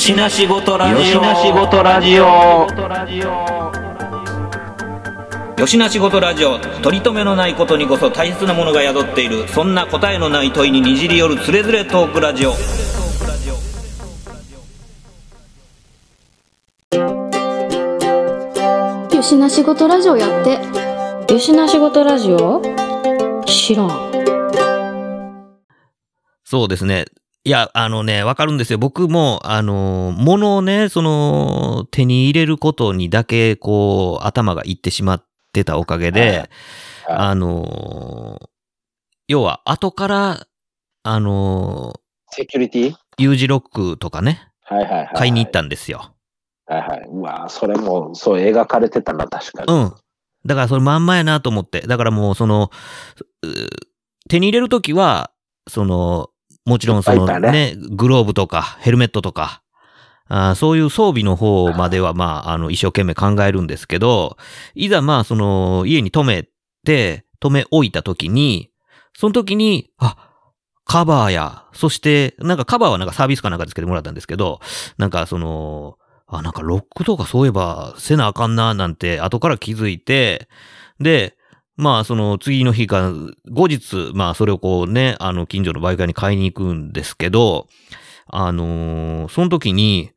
よしなしごとラジオ。よしなしごとラジオ。よしなしごとラジオ。取り留めのないことにこそ大切なものが宿っている。そんな答えのない問いににじり寄るつれづれトークラジオ。よしな仕事ラジオやって。よしな仕事ラジオ？知らん。そうですね。いや、あのね、わかるんですよ。僕も、あの、物をね、その、手に入れることにだけ、こう、頭がいってしまってたおかげで、はいあの、要は、後から、あの、セキュリティ？U 字ロックとかね、はいはいはい。買いに行ったんですよ。はいはい。うわそれも、そう描かれてたな、確かに。うん。だからそれまんまやなと思って。だからもうその、う手に入れるときは、その、もちろんそのいっぱいいっぱいね、グローブとかヘルメットとか、あーそういう装備の方まではまあ、あの、一生懸命考えるんですけど、いざまあ、その、家に止めて、止め置いたときに、その時に、あ、カバーや、そして、なんかカバーはなんかサービスかなんかでつけてもらったんですけど、なんかその、あ、なんかロックとかそういえばせなあかんななんて後から気づいて、で、まあその次の日か、後日、まあそれをこうね、あの近所のバイカーに買いに行くんですけど、あのーその時に、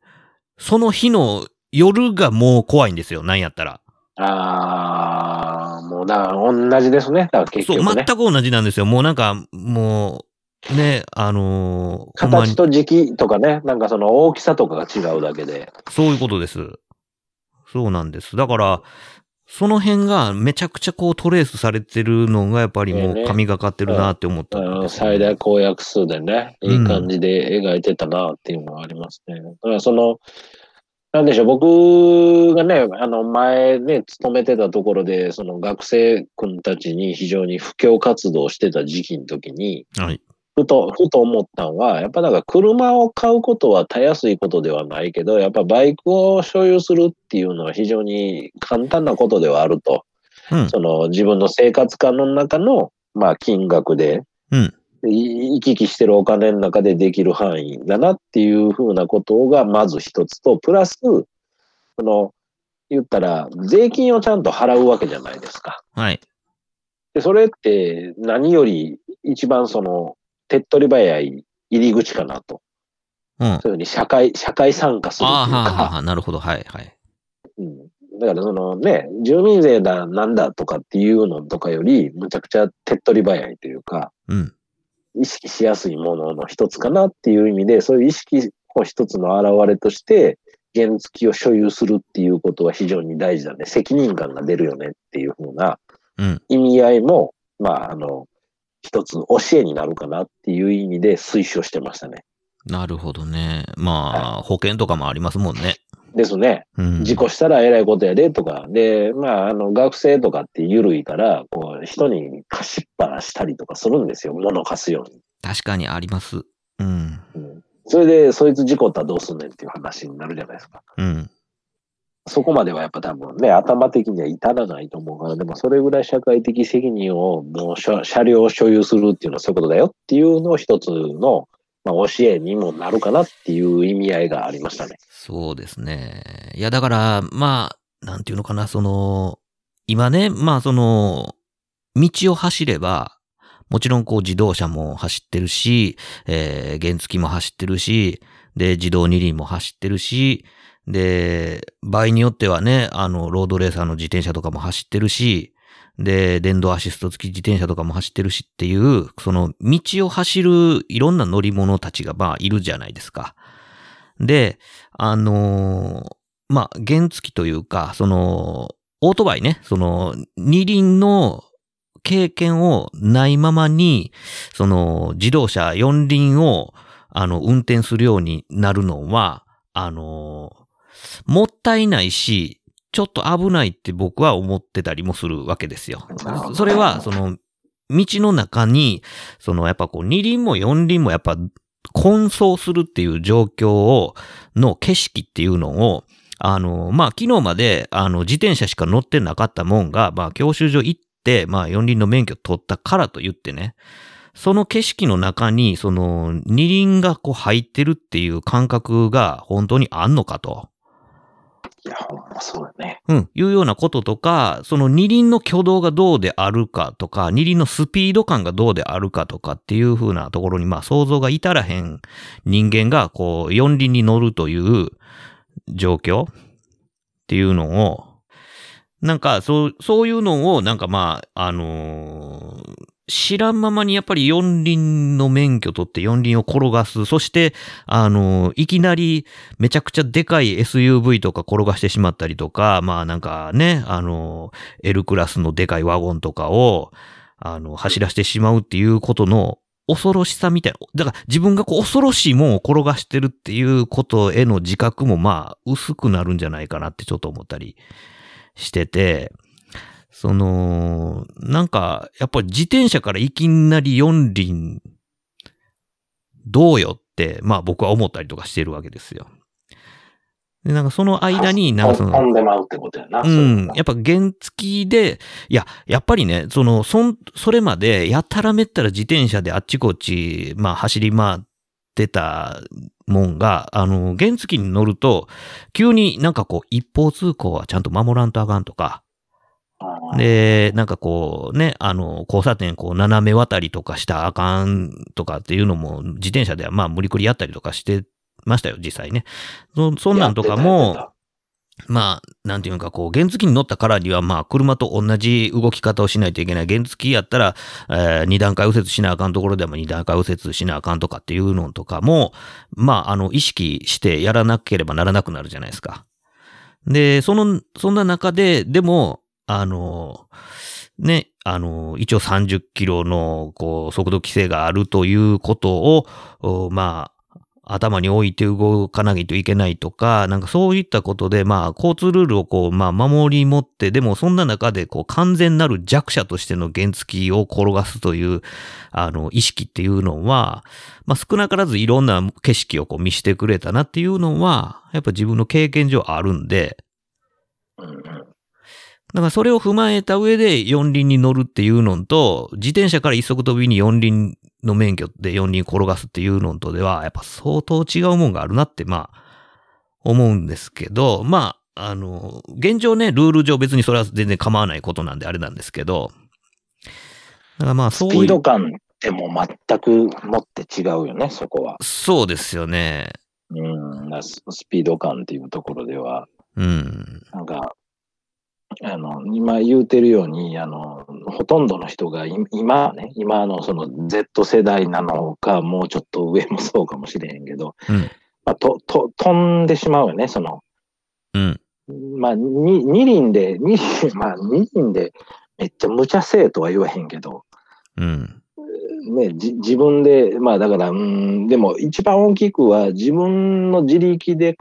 その日の夜がもう怖いんですよ、なんやったら。ああ、もう、だから同じですね。だから結そう、局ね。全く同じなんですよ。もうなんか、もう、ね、あのー形と時期とかね、なんかその大きさとかが違うだけで。そういうことです。そうなんです。だから、その辺がめちゃくちゃこうトレースされてるのがやっぱりもう神がかってるなって思ったんうん最大公約数でね、いい感じで描いてたなっていうのはありますね。だからその、なんでしょう、僕がね、あの前ね、勤めてたところで、その学生君たちに非常に布教活動をしてた時期の時に、はい。ふと、ふと思ったのは、やっぱなんか車を買うことはたやすいことではないけど、やっぱバイクを所有するっていうのは非常に簡単なことではあると。うん。その自分の生活感の中の、まあ金額で、うんい行き来してるお金の中でできる範囲だなっていうふうなことがまず一つと、プラス、その、言ったら、税金をちゃんと払うわけじゃないですか。はい。で、それって何より一番その、手っ取り早い入り口かなと。うん。あそういうふうに社会、社会参加するというはあ、はあなるほど。はい、はい。うんだからそのね、住民税だなんだとかっていうのとかより、むちゃくちゃ手っ取り早いというか、うん。意識しやすいものの一つかなっていう意味で、そういう意識を一つの表れとして、原付を所有するっていうことは非常に大事だね。責任感が出るよねっていうふうなうん。意味合いも、まあ、あの、一つ教えになるかなっていう意味で推奨してましたね。なるほどね。まあ、保険とかもありますもんね。ですね。うん。事故したらえらいことやでとか、で、まあ、あの、学生とかって緩いから、こう、人に貸しっぱなしたりとかするんですよ。物貸すように。確かにあります。うん。うん。それで、そいつ事故ったらどうすんねんっていう話になるじゃないですか。うん。そこまではやっぱ多分ね、頭的には至らないと思うから、でもそれぐらい社会的責任を、もう車両を所有するっていうのはそういうことだよっていうのを一つの、まあ、教えにもなるかなっていう意味合いがありましたね。そうですね。いや、だから、まあ、なんていうのかな、その、今ね、まあ、その、道を走れば、もちろんこう自動車も走ってるし、えー、原付も走ってるし、で、自動二輪も走ってるし、で、場合によってはね、あの、ロードレーサーの自転車とかも走ってるし、で、電動アシスト付き自転車とかも走ってるしっていう、その道を走るいろんな乗り物たちがまあいるじゃないですか。で、あのーまあ、原付というか、その、オートバイね、その、二輪の経験をないままに、その、自動車四輪を、あの、運転するようになるのは、あのーもったいないし、ちょっと危ないって僕は思ってたりもするわけですよ。それは、その、道の中に、その、やっぱこう、二輪も四輪もやっぱ、混走するっていう状況を、の景色っていうのを、あの、まあ、昨日まで、あの、自転車しか乗ってなかったもんが、まあ、教習所行って、まあ、四輪の免許取ったからと言ってね、その景色の中に、その二輪がこう入ってるっていう感覚が本当にあんのかと。いや、ほんまそうだね。うん、いうようなこととか、その二輪の挙動がどうであるかとか、二輪のスピード感がどうであるかとかっていう風なところに、まあ想像が至らへん人間が、こう、四輪に乗るという状況っていうのを、なんか、そう、そういうのを、なんかまあ、あのー知らんままにやっぱり四輪の免許取って四輪を転がす。そして、あのいきなりめちゃくちゃでかい SUV とか転がしてしまったりとか、まあなんかね、あの L クラスのでかいワゴンとかを、あの、走らせてしまうっていうことの恐ろしさみたいな。だから自分がこう恐ろしいもんを転がしてるっていうことへの自覚もまあ薄くなるんじゃないかなってちょっと思ったりしてて、その、なんか、やっぱり自転車からいきなり四輪、どうよって、まあ僕は思ったりとかしてるわけですよ。で、なんかその間に、なんかその、飛んでまうってことやな。うん。ややっぱ原付きで、いや、やっぱりね、その、そん、それまで、やたらめったら自転車であっちこっち、まあ走り回ってたもんが、あの、原付きに乗ると、急になんかこう、一方通行はちゃんと守らんとあかんとか、で、なんかこうね、あの、交差点こう斜め渡りとかしたらあかんとかっていうのも、自転車ではまあ無理くりやったりとかしてましたよ、実際ね。そそんなんとかも、まあ、なんていうか、こう、原付に乗ったからには、まあ、車と同じ動き方をしないといけない。原付やったら、えー二段階右折しなあかんところでも二段階右折しなあかんとかっていうのとかも、まあ、あの、意識してやらなければならなくなるじゃないですか。で、その、そんな中で、でも、あの、ね、あの、一応30キロの、こう、速度規制があるということを、まあ、頭に置いて動かないといけないとか、なんかそういったことで、まあ、交通ルールをこう、まあ、守り持って、でもそんな中で、こう、完全なる弱者としての原付を転がすという、あの、意識っていうのは、まあ、少なからずいろんな景色をこう見してくれたなっていうのは、やっぱ自分の経験上あるんで、だからそれを踏まえた上で四輪に乗るっていうのと、自転車から一足飛びに四輪の免許で四輪転がすっていうのとでは、やっぱ相当違うもんがあるなって、まあ、思うんですけど、まあ、あの、現状ね、ルール上別にそれは全然構わないことなんであれなんですけど、だからまあスそういう。ピード感ってもう全くもって違うよね、そこは。そうですよね。うん、スピード感っていうところでは、うん。なんか、あの、今言うてるように、あの、ほとんどの人がい今ね、今のその Z 世代なのか、もうちょっと上もそうかもしれへんけど、うん。まあ、と、と、飛んでしまうよね、その、うん。まあ、に二輪で、二輪、まあ、二輪でめっちゃ無茶せえとは言わへんけど、うん。ね、じ自分で、まあだから、うん、でも一番大きくは自分の自力で、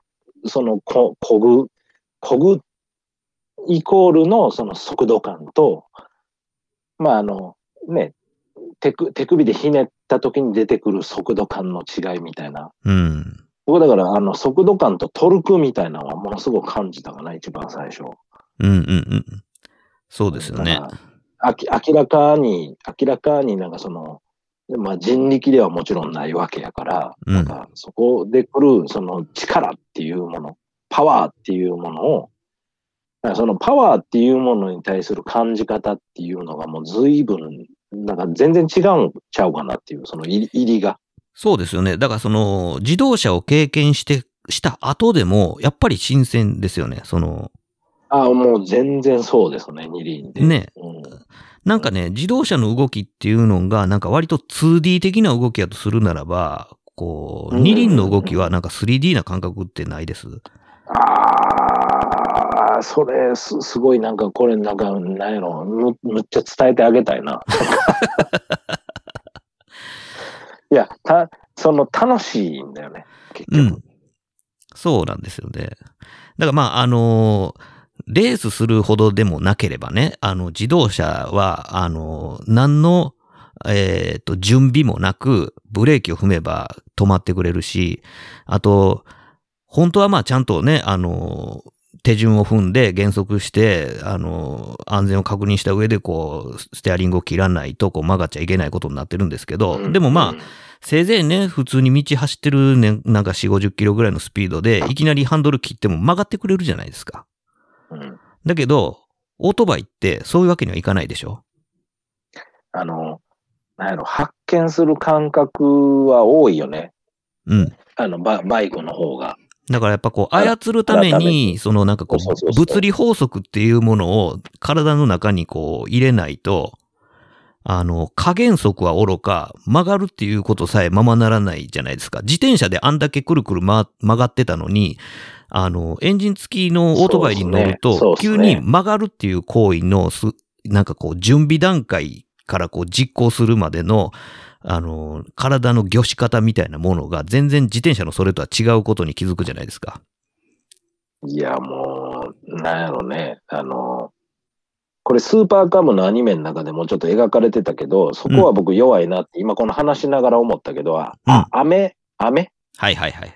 その、こ、こぐ、こぐ、イコールのその速度感と、まああの、ね、手く手首でひねった時に出てくる速度感の違いみたいな。うん。僕だから、あの、速度感とトルクみたいなのはものすごく感じたかな、一番最初。うん。うん。うん。そうですよね明らかに、明らかになんかその、まあ人力ではもちろんないわけやから、うんなんかそこで来るその力っていうもの、パワーっていうものを、そのパワーっていうものに対する感じ方っていうのがもう随分、なんか全然違うんちゃうかなっていう、その入りが。そうですよね。だからその、自動車を経験して、した後でも、やっぱり新鮮ですよね。その、ああ、もう全然そうですね、二輪で。ね。うんなんかね、自動車の動きっていうのが、なんか割と 2D 的な動きやとするならば、こう、うん二輪の動きはなんか 3D な感覚ってないです？ああ、それす、すごいなんか、これなんか、なんやろ、む、むっちゃ伝えてあげたいな。いや、た、その楽しいんだよね、結局。うん。そうなんですよね。だからまあ、あのレースするほどでもなければね、あの、自動車は、あの何の、えっ、と、準備もなく、ブレーキを踏めば止まってくれるし、あと、本当はまあちゃんとね、あの手順を踏んで減速して、あの、安全を確認した上で、こう、ステアリングを切らないと、こう曲がっちゃいけないことになってるんですけど、うんでもまあ、うんせいぜいね、普通に道走ってるね、なんか4、50キロぐらいのスピードで、いきなりハンドル切っても曲がってくれるじゃないですか。うんだけど、オートバイってそういうわけにはいかないでしょ？あの、なんやろ、発見する感覚は多いよね。うん。あの、ババイクの方が。だからやっぱこう、操るために、そのなんかこう、物理法則っていうものを体の中にこう入れないと、あの、加減速は愚か、曲がるっていうことさえままならないじゃないですか。自転車であんだけくるくる、ま、曲がってたのに、あの、エンジン付きのオートバイに乗ると、急に曲がるっていう行為のす、なんかこう、準備段階からこう実行するまでの、あの、体の魚し方みたいなものが全然自転車のそれとは違うことに気づくじゃないですか。いや、もう、なんやろね。あの、これスーパーカムのアニメの中でもちょっと描かれてたけど、そこは僕弱いなって、今この話しながら思ったけど、あ、うん雨？雨？はいはいはい。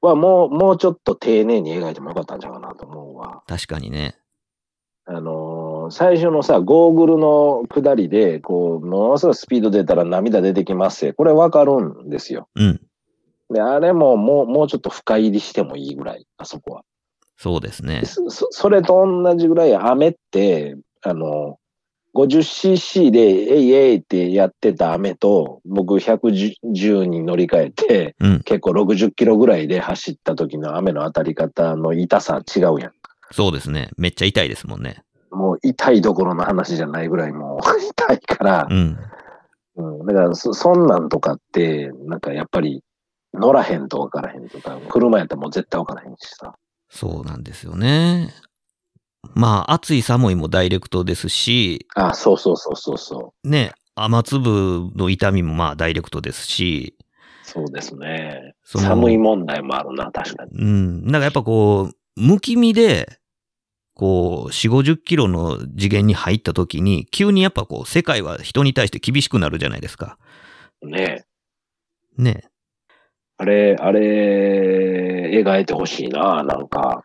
はもう、もうちょっと丁寧に描いてもよかったんちゃうかなと思うわ。確かにね。あのー最初のさ、ゴーグルの下りで、こう、ものすごいスピード出たら涙出てきますよこれわかるんですよ。うん。で、あれももう、もうちょっと深入りしてもいいぐらい、あそこは。そうですね。そそそれと同じぐらい雨って、あの、50cc で、えいえいってやってた雨と、僕110に乗り換えて、うん。結構60キロぐらいで走った時の雨の当たり方の痛さ違うやん。そうですね。めっちゃ痛いですもんね。もう痛いどころの話じゃないぐらいもう 痛いからう、ん。うん、だからそ、そんなんとかって、なんかやっぱり乗らへんと分からへんとか、車やったらもう絶対分からへんしさ。そうなんですよね。まあ、暑い寒いもダイレクトですし、あ、そうそうそうそうそう。ね、雨粒の痛みもまあダイレクトですし、そうですね。寒い問題もあるな、確かに。うん。なんかやっぱこう、無気味で、こう、4、50キロの次元に入った時に、急にやっぱこう、世界は人に対して厳しくなるじゃないですか。ねね。あれ、あれ、描いてほしいな、なんか。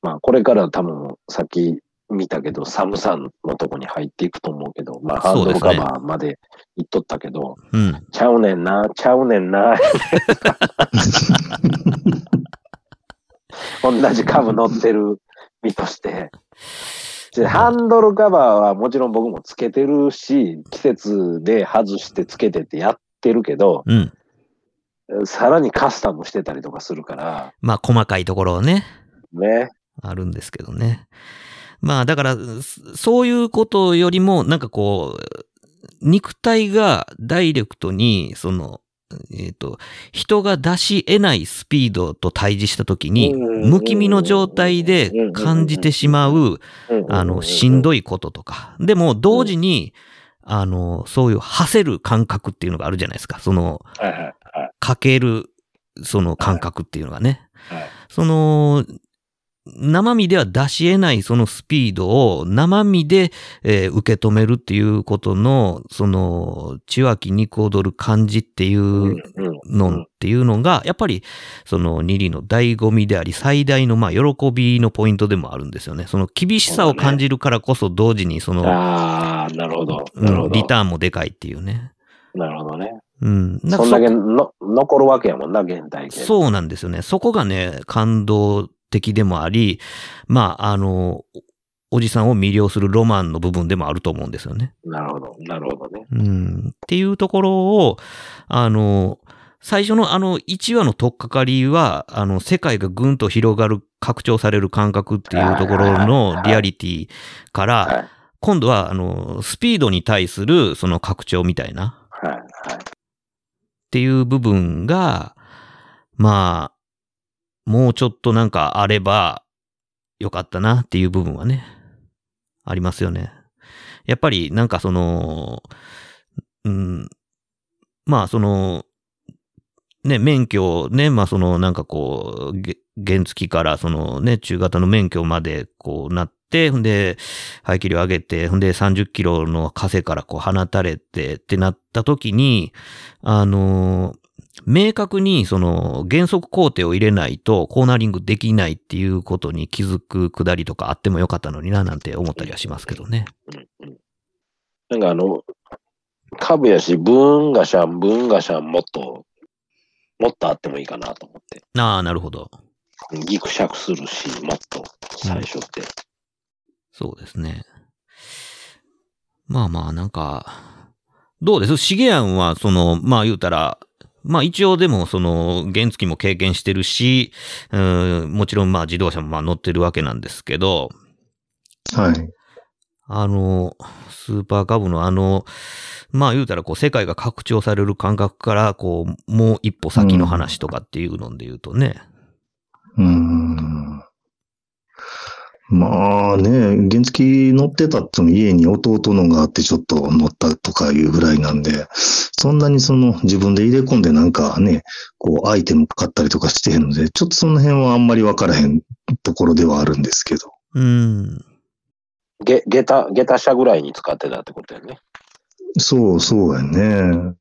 まあ、これから多分、さっき見たけど、寒さのとこに入っていくと思うけど、まあ、ハンドルカバーまで行っとったけど、うん。ちゃうねんな、ちゃうねんな。同じ株乗ってる身として。でハンドルカバーはもちろん僕もつけてるし、季節で外してつけてってやってるけど、うん。さらにカスタムしてたりとかするから、まあ、細かいところをね、ね。あるんですけどね。まあ、だから、そそういうことよりも、なんかこう、肉体がダイレクトに、その、えっ、と、人が出し得ないスピードと対峙したときに、うん無気味の状態で感じてしまう、あの、しん。どいこととか。でも、同時に、あの、そういう、馳せる感覚っていうのがあるじゃないですか。その、かける、その感覚っていうのがね。その、生身では出し得ないそのスピードを生身で、えー受け止めるっていうことの、その、血湧き肉踊る感じっていううんのっていうのが、やっぱり、その、二里の醍醐味であり、最大の、まあ、喜びのポイントでもあるんですよね。その、厳しさを感じるからこそ、同時に、その、ああ、なるほど。リターンもでかいっていうね。なるほどね。うん。なんそかんだけの残るわけやもんな、現代系。そうなんですよね。そこがね、感動的でもあり、まあ、あの、おおじさんを魅了するロマンの部分でもあると思うんですよね。なるほど。なるほどね。うん。っていうところを、あの、最初のあの1話の取っかかりは、あの、世界がぐんと広がる、拡張される感覚っていうところのリアリティから、はい。今度は、あの、スピードに対するその拡張みたいな。っていう部分が、まあ、もうちょっとなんかあればよかったなっていう部分はね、ありますよね。やっぱりなんかその、うん、まあその、ね、免許ね、まあそのなんかこう、原付からそのね、中型の免許までこうなって、ほんで、排気量上げて、ほんで30キロの風からこう放たれてってなった時に、あの、明確にその原則工程を入れないとコーナリングできないっていうことに気づくくだりとかあってもよかったのにななんて思ったりはしますけどね。うん。なん。かあの、株やし、ブーンガシャン、ブーンガシャンもっと、もっとあってもいいかなと思って。ああ、なるほど。ギクシャクするし、もっと、最初って。そうですね。まあまあ、なん。か、どうですシゲアンは、その、まあ言うたら、まあ一応でも、その、原付も経験してるし、うん、もちろんまあ自動車もまあ乗ってるわけなんですけど、はい。あの、スーパーカブのあの、まあ言うたらこう世界が拡張される感覚から、こう、もう一歩先の話とかっていうので言うとね。うーん。まあね、原付乗ってたっても家に弟のがあってちょっと乗ったとかいうぐらいなんで、そんなにその自分で入れ込んでなんかね、こうアイテム買ったりとかしてへんので、ちょっとその辺はあんまりわからへんところではあるんですけど。うん。ゲ、ゲタ、ゲタ車ぐらいに使ってたってことだよね。そうそうやね。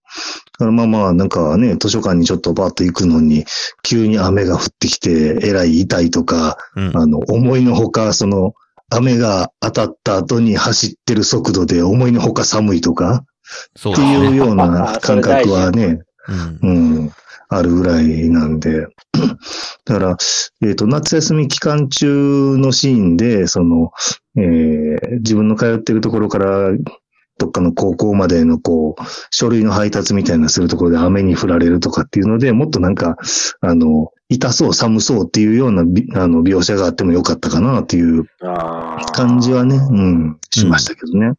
まあまあ、なんかね、図書館にちょっとバーッと行くのに、急に雨が降ってきて、えらい痛いとか、うん。あの、思いのほか、その、雨が当たった後に走ってる速度で思いのほか寒いとか、って。いうような 感覚はね、うんう。ん、あるぐらいなんで。だから、えっ、と、夏休み期間中のシーンで、その、えー自分の通ってるところから、どっかの高校までのこう、書類の配達みたいなするところで雨に降られるとかっていうので、もっとなんか、あの、痛そう、寒そうっていうようなびあの描写があってもよかったかなっていう。感じはね、うん、しましたけどね。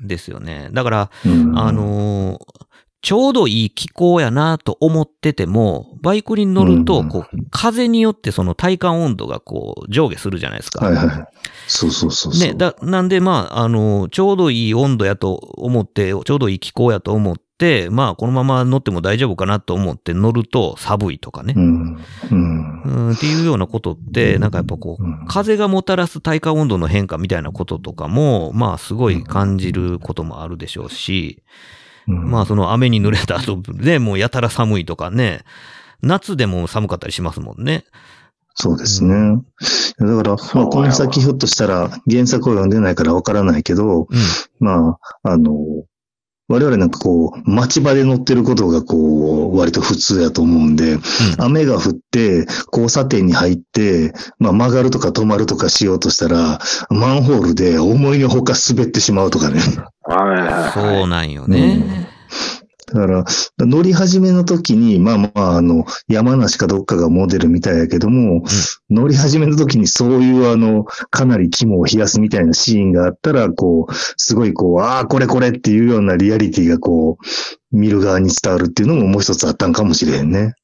ですよね。だから、うん、あのーちょうどいい気候やなと思ってても、バイクに乗ると、うんこう、風によってその体感温度がこう、上下するじゃないですか。はいはい。そうそうそうそう。ね、だ、なんでまあ、あの、ちょうどいい温度やと思って、ちょうどいい気候やと思って、まあ、このまま乗っても大丈夫かなと思って乗ると寒いとかねう。ん。うん。うん、っていうようなことって、なんかやっぱこう、うん風がもたらす体感温度の変化みたいなこととかも、まあ、すごい感じることもあるでしょうし、うんまあ、その雨に濡れた後でもうやたら寒いとかね、夏でも寒かったりしますもんね。そうですね。だから、まあ、この先ひょっとしたら原作を読んでないからわからないけど、うん。まあ、あの、我々なんかこう、街場で乗ってることがこう、割と普通やと思うんで、雨が降って、交差点に入って、まあ曲がるとか止まるとかしようとしたら、マンホールで思いのほか滑ってしまうとかね。そうなんよね。だから、乗り始めの時に、まあまあ、あの、山梨かどっかがモデルみたいやけども、乗り始めの時にそういうあの、かなり肝を冷やすみたいなシーンがあったら、こう、すごいこう、ああ、これこれっていうようなリアリティがこう、見る側に伝わるっていうのももう一つあったんかもしれへんね。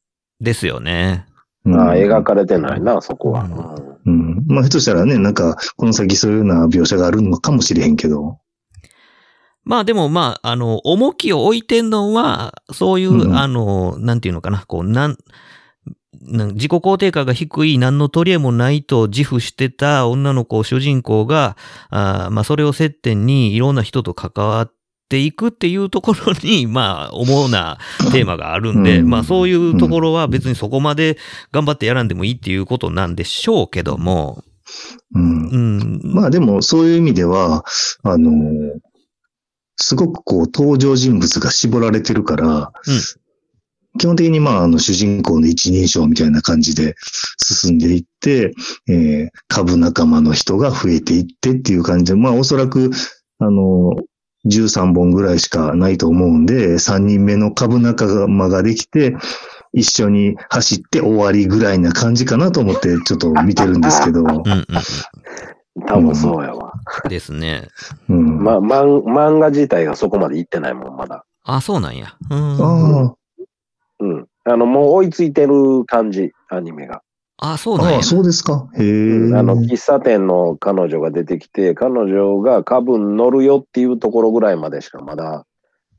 ですよね。うんああ、描かれてないな、そこは。うんうんうん。まあ、ひょっとしたらね、なんか、この先そういうような描写があるのかもしれへんけど。まあでもまあ、あの、重きを置いてんのは、そういう、うんあの、なんていうのかな、こう、なん、なん自己肯定感が低い、何の取り柄もないと自負してた女の子、主人公が、あーまあそれを接点にいろんな人と関わっていくっていうところに、まあ、主なテーマがあるんで、うんまあそういうところは別にそこまで頑張ってやらんでもいいっていうことなんでしょうけども、うんう。ん。まあでも、そういう意味では、あの、すごくこう、登場人物が絞られてるから、基本的にまあ、あの、主人公の一人称みたいな感じで進んでいって、えー株仲間の人が増えていってっていう感じで、まあ、おそらく、あの、13本ぐらいしかないと思うんで、3人目の株仲間ができて、一緒に走って終わりぐらいな感じかなと思ってちょっと見てるんですけど、うんうん多分そうやわ。うん。ですね。うん。ま、漫漫画自体がそこまで行ってないもん、まだ。あ、そうなんや。うん。ああ、うん。あの、もう追いついてる感じ、アニメが。あ、そうなんやああ、。そうですか。へえ。あの、喫茶店の彼女が出てきて、彼女が株に乗るよっていうところぐらいまでしかまだ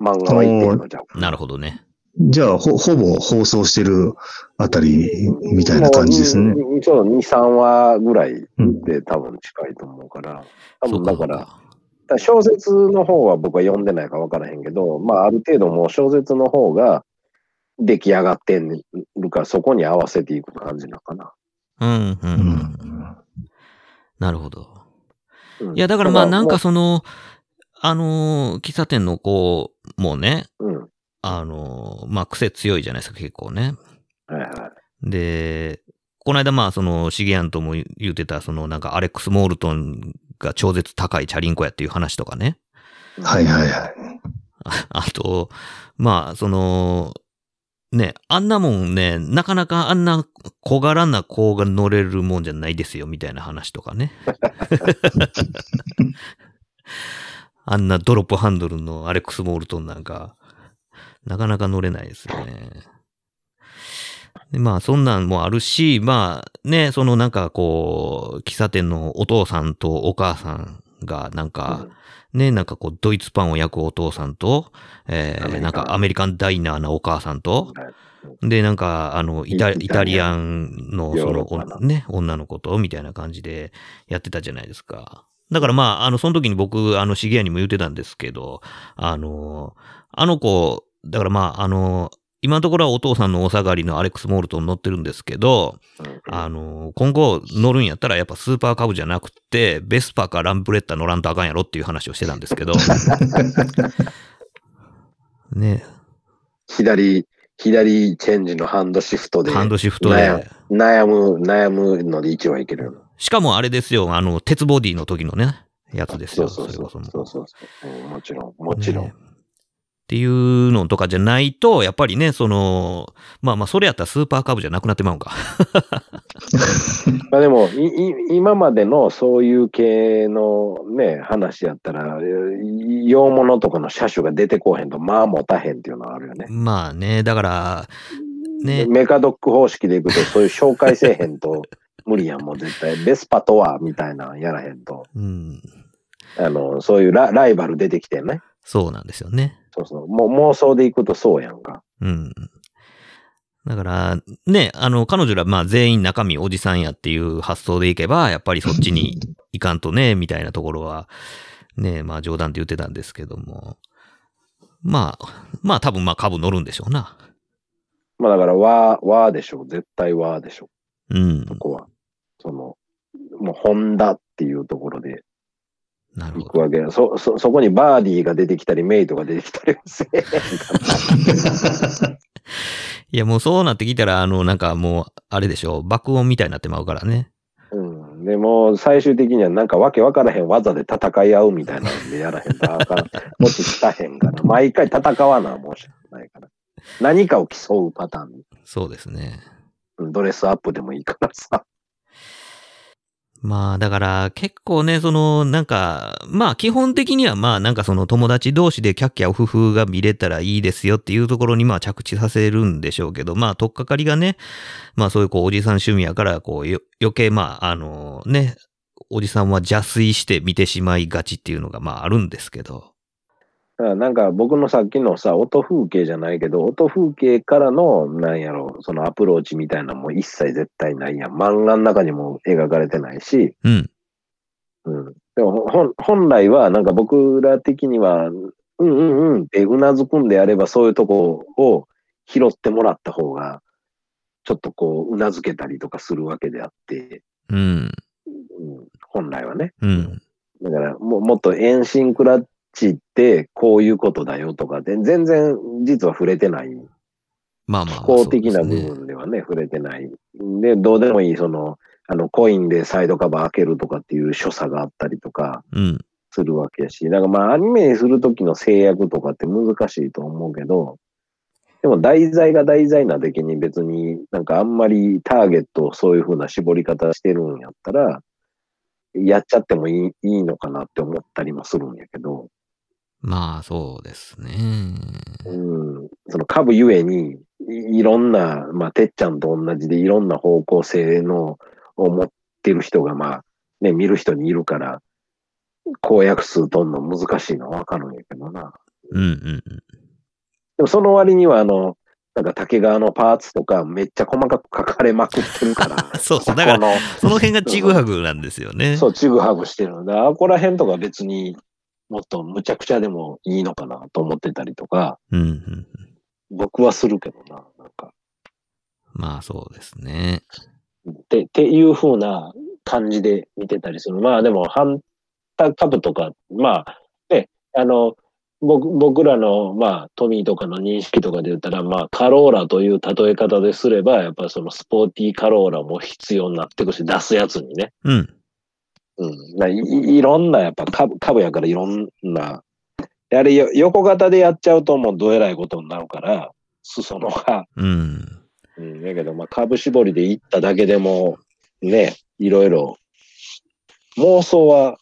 漫画は行ってるのじゃん。なるほどね。じゃあ、ほ、ほぼ放送してるあたりみたいな感じですね。もうそう、2、3話ぐらいうん。で多分近いと思うから。多そう分だから、だから小説の方は僕は読んでないか分からへんけど、まあある程度もう小説の方が、出来上がってんるから、そこに合わせていく感じなのかな。うん、うん、う。うんん。なるほど。うんいや、だからまあなんかもその、あのー喫茶店の子もね、ううん。あのーまあ癖強いじゃないですか、結構ね。はいはで、この間まあその、シゲアンとも言ってた、そのなんかアレックス・モールトンが超絶高いチャリンコやっていう話とかね。い。はいはいはい。あ あと、まあ、その、ね、あんなもんね、なかなかあんな小柄な子が乗れるもんじゃないですよ、みたいな話とかね。あんなドロップハンドルのアレックス・モールトンなんか、なかなか乗れないですよね。でまあ、そんなんもあるし、まあ、ね、そのなんかこう、喫茶店のお父さんとお母さんが、なんか、ね、なんかこう、ドイツパンを焼くお父さんと、えー、なんかアメリカンダイナーなお母さんと、はい。で、なんか、あの、イタイイタリアンの、そのね、女の子と、みたいな感じでやってたじゃないですか。だからまあ、あの、その時に僕、あの、シゲアにも言ってたんですけど、あの、あの子、だからまあ、あの、今のところはお父さんのお下がりのアレックス・モールトン乗ってるんですけど、うんあの、今後乗るんやったらやっぱスーパーカブじゃなくて、ベスパかランブレッタ乗らんとあかんやろっていう話をしてたんですけど。ね、左、左チェンジのハンドシフトでハンドシフト悩で。悩む、悩むので1はいけるよ。しかもあれですよ、あの、鉄ボディの時のね、やつですよ。そうそうそう。そうそうそううんもちろん、もちろん。ねっていうのとかじゃないと、やっぱりね、その、まあまあ、それやったらスーパーカブじゃなくなってまうんか。まあでも、いい今までのそういう系のね、話やったら、えー洋物とかの車種が出てこうへんと、まあ持たへんっていうのはあるよね。まあね、だから、ね、メカドック方式でいくと、そういう紹介せえへんと 無理やん、もう絶対。ベスパとは、みたいなのやらへんと。うん、あの、そういうラライバル出てきてね。そうなんですよね。そうそう。もう妄想でいくとそうやんか。うん。だから、ね、あの、彼女ら、まあ全員中身おじさんやっていう発想でいけば、やっぱりそっちに 行かんとね、みたいなところは、ね、まあ冗談で言ってたんですけども。まあ、まあ多分まあ株乗るんでしょうな。まあだから、わー、わーでしょ。絶対わーでしょ。うん。そこは。その、もう、ホンダっていうところでなるほど。行くわけや。そ、そ、そこにバーディーが出てきたり、メイトが出てきたりもせえへんから。いや、もうそうなってきたら、あの、なんかもう、あれでしょう、爆音みたいになってまうからね。うん。でも、最終的にはなんかわけわからへん技で戦い合うみたいなんでやらへんとあかん。もししたへんから。毎回戦わな、もしないから。何かを競うパターン。そうですね。うんドレスアップでもいいからさ。まあ、だから、結構ね、その、なんか、まあ、基本的には、まあ、なんかその友達同士でキャッキャオフフが見れたらいいですよっていうところに、まあ、着地させるんでしょうけど、まあ、とっかかりがね、まあ、そういう、こう、おじさん趣味やから、こう、余計、まあ、あの、ね、おじさんは邪推して見てしまいがちっていうのが、まあ、あるんですけど。なんか僕のさっきのさ、音風景じゃないけど、音風景からの、なんやろ、そのアプローチみたいなのも一切絶対ないやん。漫画の中にも描かれてないし、うん。うん。でも本本来は、なんか僕ら的には、うんうんうんってうなずくんであれば、そういうとこを拾ってもらった方が、ちょっとこう、うなずけたりとかするわけであって、うん。うん、本来はね。うん。だからも、もっと遠心クラッチってこういうことだよとかで、全然実は触れてない。まあまあ、思考的な部分ではね、触れてない。で、どうでもいい、その、あの、コインでサイドカバー開けるとかっていう所作があったりとかうん。するわけやし、だからまあ、アニメにするときの制約とかって難しいと思うけど、でも題材が題材なだけに別になんかあんまりターゲットをそういう風な絞り方してるんやったら、やっちゃってもいいいいのかなって思ったりもするんやけど、まあ、そうですね。うん、その株ゆえに、いいろんな、まあ、てっちゃんと同じでいろんな方向性のを持ってる人が、まあ、ね、見る人にいるから、公約数取んの難しいのはわかるんやけどな。うんうんうん。でもその割には、あの、なんか竹川のパーツとかめっちゃ細かく書かれまくってるから。そうそうだからその辺がちぐはぐなんですよね。そう、ちぐはぐしてるので、あこら辺とか別にもっとむちゃくちゃでもいいのかなと思ってたりとか、うんうん僕はするけどな、なんか。まあそうですね。って、っていう風な感じで見てたりする。まあでも、ハンター株とか、まあ、ね、あの、僕僕らの、まあ、トミーとかの認識とかで言ったら、まあ、カローラという例え方ですれば、やっぱりそのスポーティーカローラも必要になってくるし、出すやつにね。うん。うん。ないいいろんな、やっぱ株、株やからいろんな、やれよ横型でやっちゃうともうどえらいことになるから、裾野が。うん。うん。だけど、まあ、株絞りでいっただけでも、ね、いろいろ、妄想は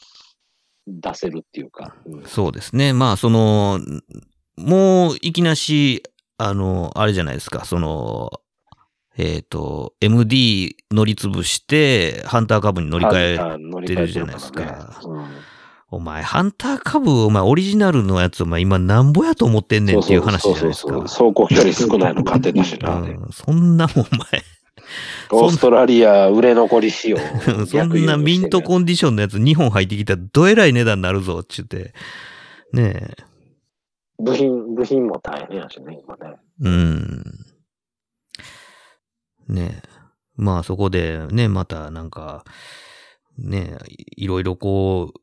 出せるっていうか。うんそうですね。まあその、もういきなし、あの、あれじゃないですか、その、えっ、と、MD 乗り潰して、ハンター株に乗り換え、あ乗り換えてるからね。うんお前、ハンター株、お前、オリジナルのやつ、お前、今、なんぼやと思ってんねんっていう話じゃないですか。そうそう走行距離少ないの買ってたしな。うんそんなもん、おオ ーストラリア売れ残り仕様。前、そんなミントコンディションのやつ2本入ってきたら、どえらい値段になるぞ、っちゅって。ねえ。部品、部品も大変やしね、今ね。うん。ねえ。まあそこでね、またなんか、ねえ、いいろいろこう、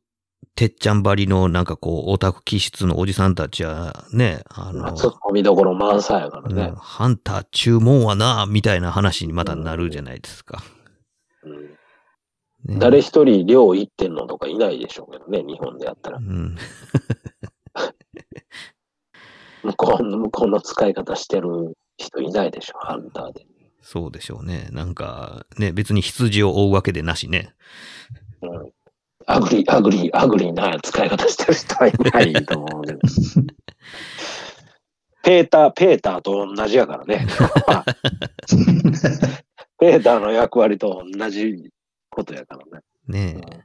てっちゃんばりのなんかこう、オタク気質のおじさんたちはね、あの、ツッコミどころ満載やからうんね。ハンター注文はな、みたいな話にまたなるじゃないですか。うんね誰一人量行ってんのとかいないでしょうけどね、日本でやったらう。ん。向こうの、向こうの使い方してる人いないでしょ、ハンターで。そうでしょうね。なんか、ね、別に羊を追うわけでなしね。うん。アグリー、アグリー、アグリーな使い方してる人はいないと思うけど。ペーター、ペーターと同じやからね。ペーターの役割と同じことやからね。ねえ。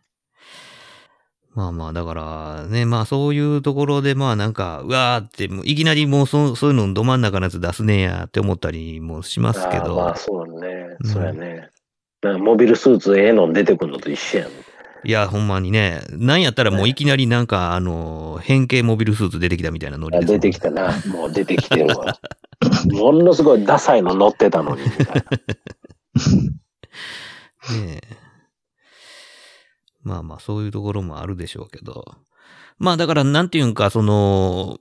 まあまあ、だからね、まあそういうところで、まあなんか、うわーって、いきなりもうそそういうのど真ん中のやつ出すねやって思ったりもしますけど。あーまあそうだね。うんそうやね。なんかモビルスーツええの出てくるのと一緒やん。いや、ほんまにね、なんやったらもういきなりなんか、あの、変形モビルスーツ出てきたみたいなノリあですもん出てきたな。もう出てきてるわ。ものすごいダサいの乗ってたのに、みたいな。ねあまあ、そういうところもあるでしょうけど。まあだから、なんていうんか、その、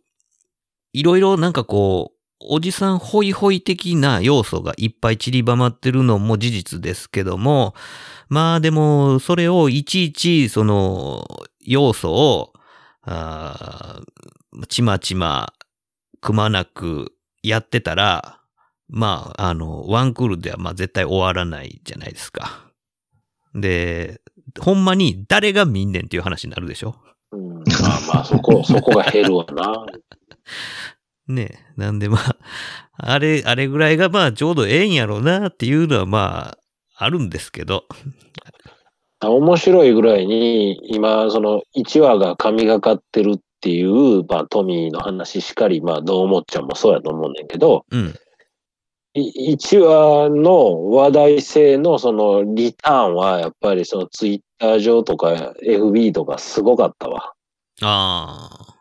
いろいろなんかこう、おじさんホイホイ的な要素がいっぱい散りばまってるのも事実ですけども、まあでも、それをいちいち、その、要素を、あちまちま、くまなくやってたら、まあ、あの、ワンクールではまあ絶対終わらないじゃないですか。で、ほんまに誰が見んねんっていう話になるでしょ？うん、まあまあ、そこ、そこが減るわな。ねえ。なんでまあ、あれ、あれぐらいがまあちょうどええんやろうなっていうのはまあ、あるんですけど。面白いぐらいに、今、その1話が神がかってるっていう、まあ、トミーの話しかり、まあ、どう思っちゃんもそうやと思うねんけど、うん。1話の話題性のそのリターンは、やっぱりそのツイッター上とか FB とかすごかったわ。ああ。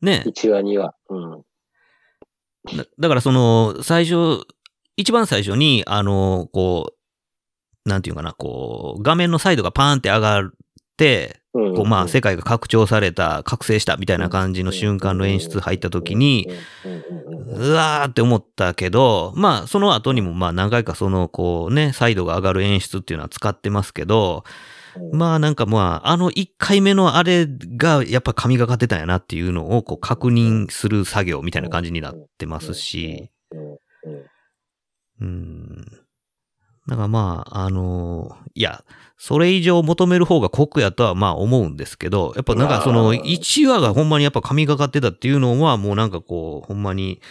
ねえ。1話、2話。うん。だだからその、最初、一番最初に、あの、こう、なんていうかな、こう、画面のサイドがパーンって上がって、うんこうまあ世界が拡張された、覚醒したみたいな感じの瞬間の演出入った時に、、うわーって思ったけど、まあその後にもまあ何回かそのこうね、サイドが上がる演出っていうのは使ってますけど、うんまあなんかまああの1回目のあれがやっぱ神がかってたんやなっていうのをこう確認する作業みたいな感じになってますし、うん。だからまあ、あのいや、それ以上求める方が酷やとはまあ思うんですけど、やっぱなんかそのまあ1話がほんまにやっぱ神がかってたっていうのはもうなんかこう、ほんまに、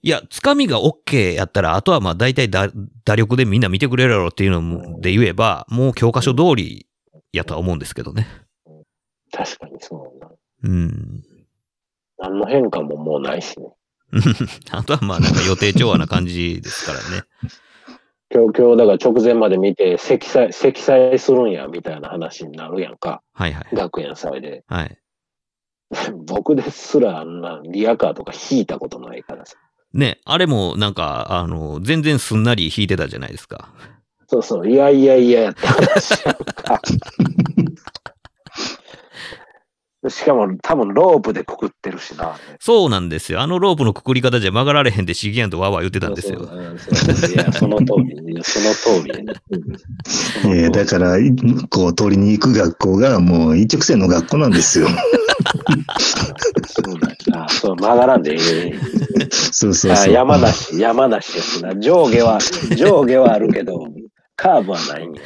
いや、つかみが OK やったら、あとはまあ大体だ打力でみんな見てくれるやろっていうのもで言えば、もう教科書通りやとは思うんですけどね。確かにそうだな。うん。何の変化ももうないしね。あとはまあなんか予定調和な感じですからね。今日、今日だから直前まで見て、積載、積載するんや、みたいな話になるやんか。はいはい。学園祭で。はい。僕ですらあんなリアカーとか引いたことないからさ。ね、あれもなんか、あの、全然すんなり弾いてたじゃないですか。そうそう、いやいやいややった話。しかも多分ロープでくくってるしな。そうなんですよ。あのロープのくくり方じゃ曲がられへんでシギやんとわーわー言ってたんですよ。そうそうそういや、その通り、いやその通りえーだから、いこう、通りに行く学校がもう一直線の学校なんですよ。そうなんやあそう、曲がらんでええ。そうそうあそう。山梨、山梨やしな。上下は、上下はあるけど、カーブはないんや。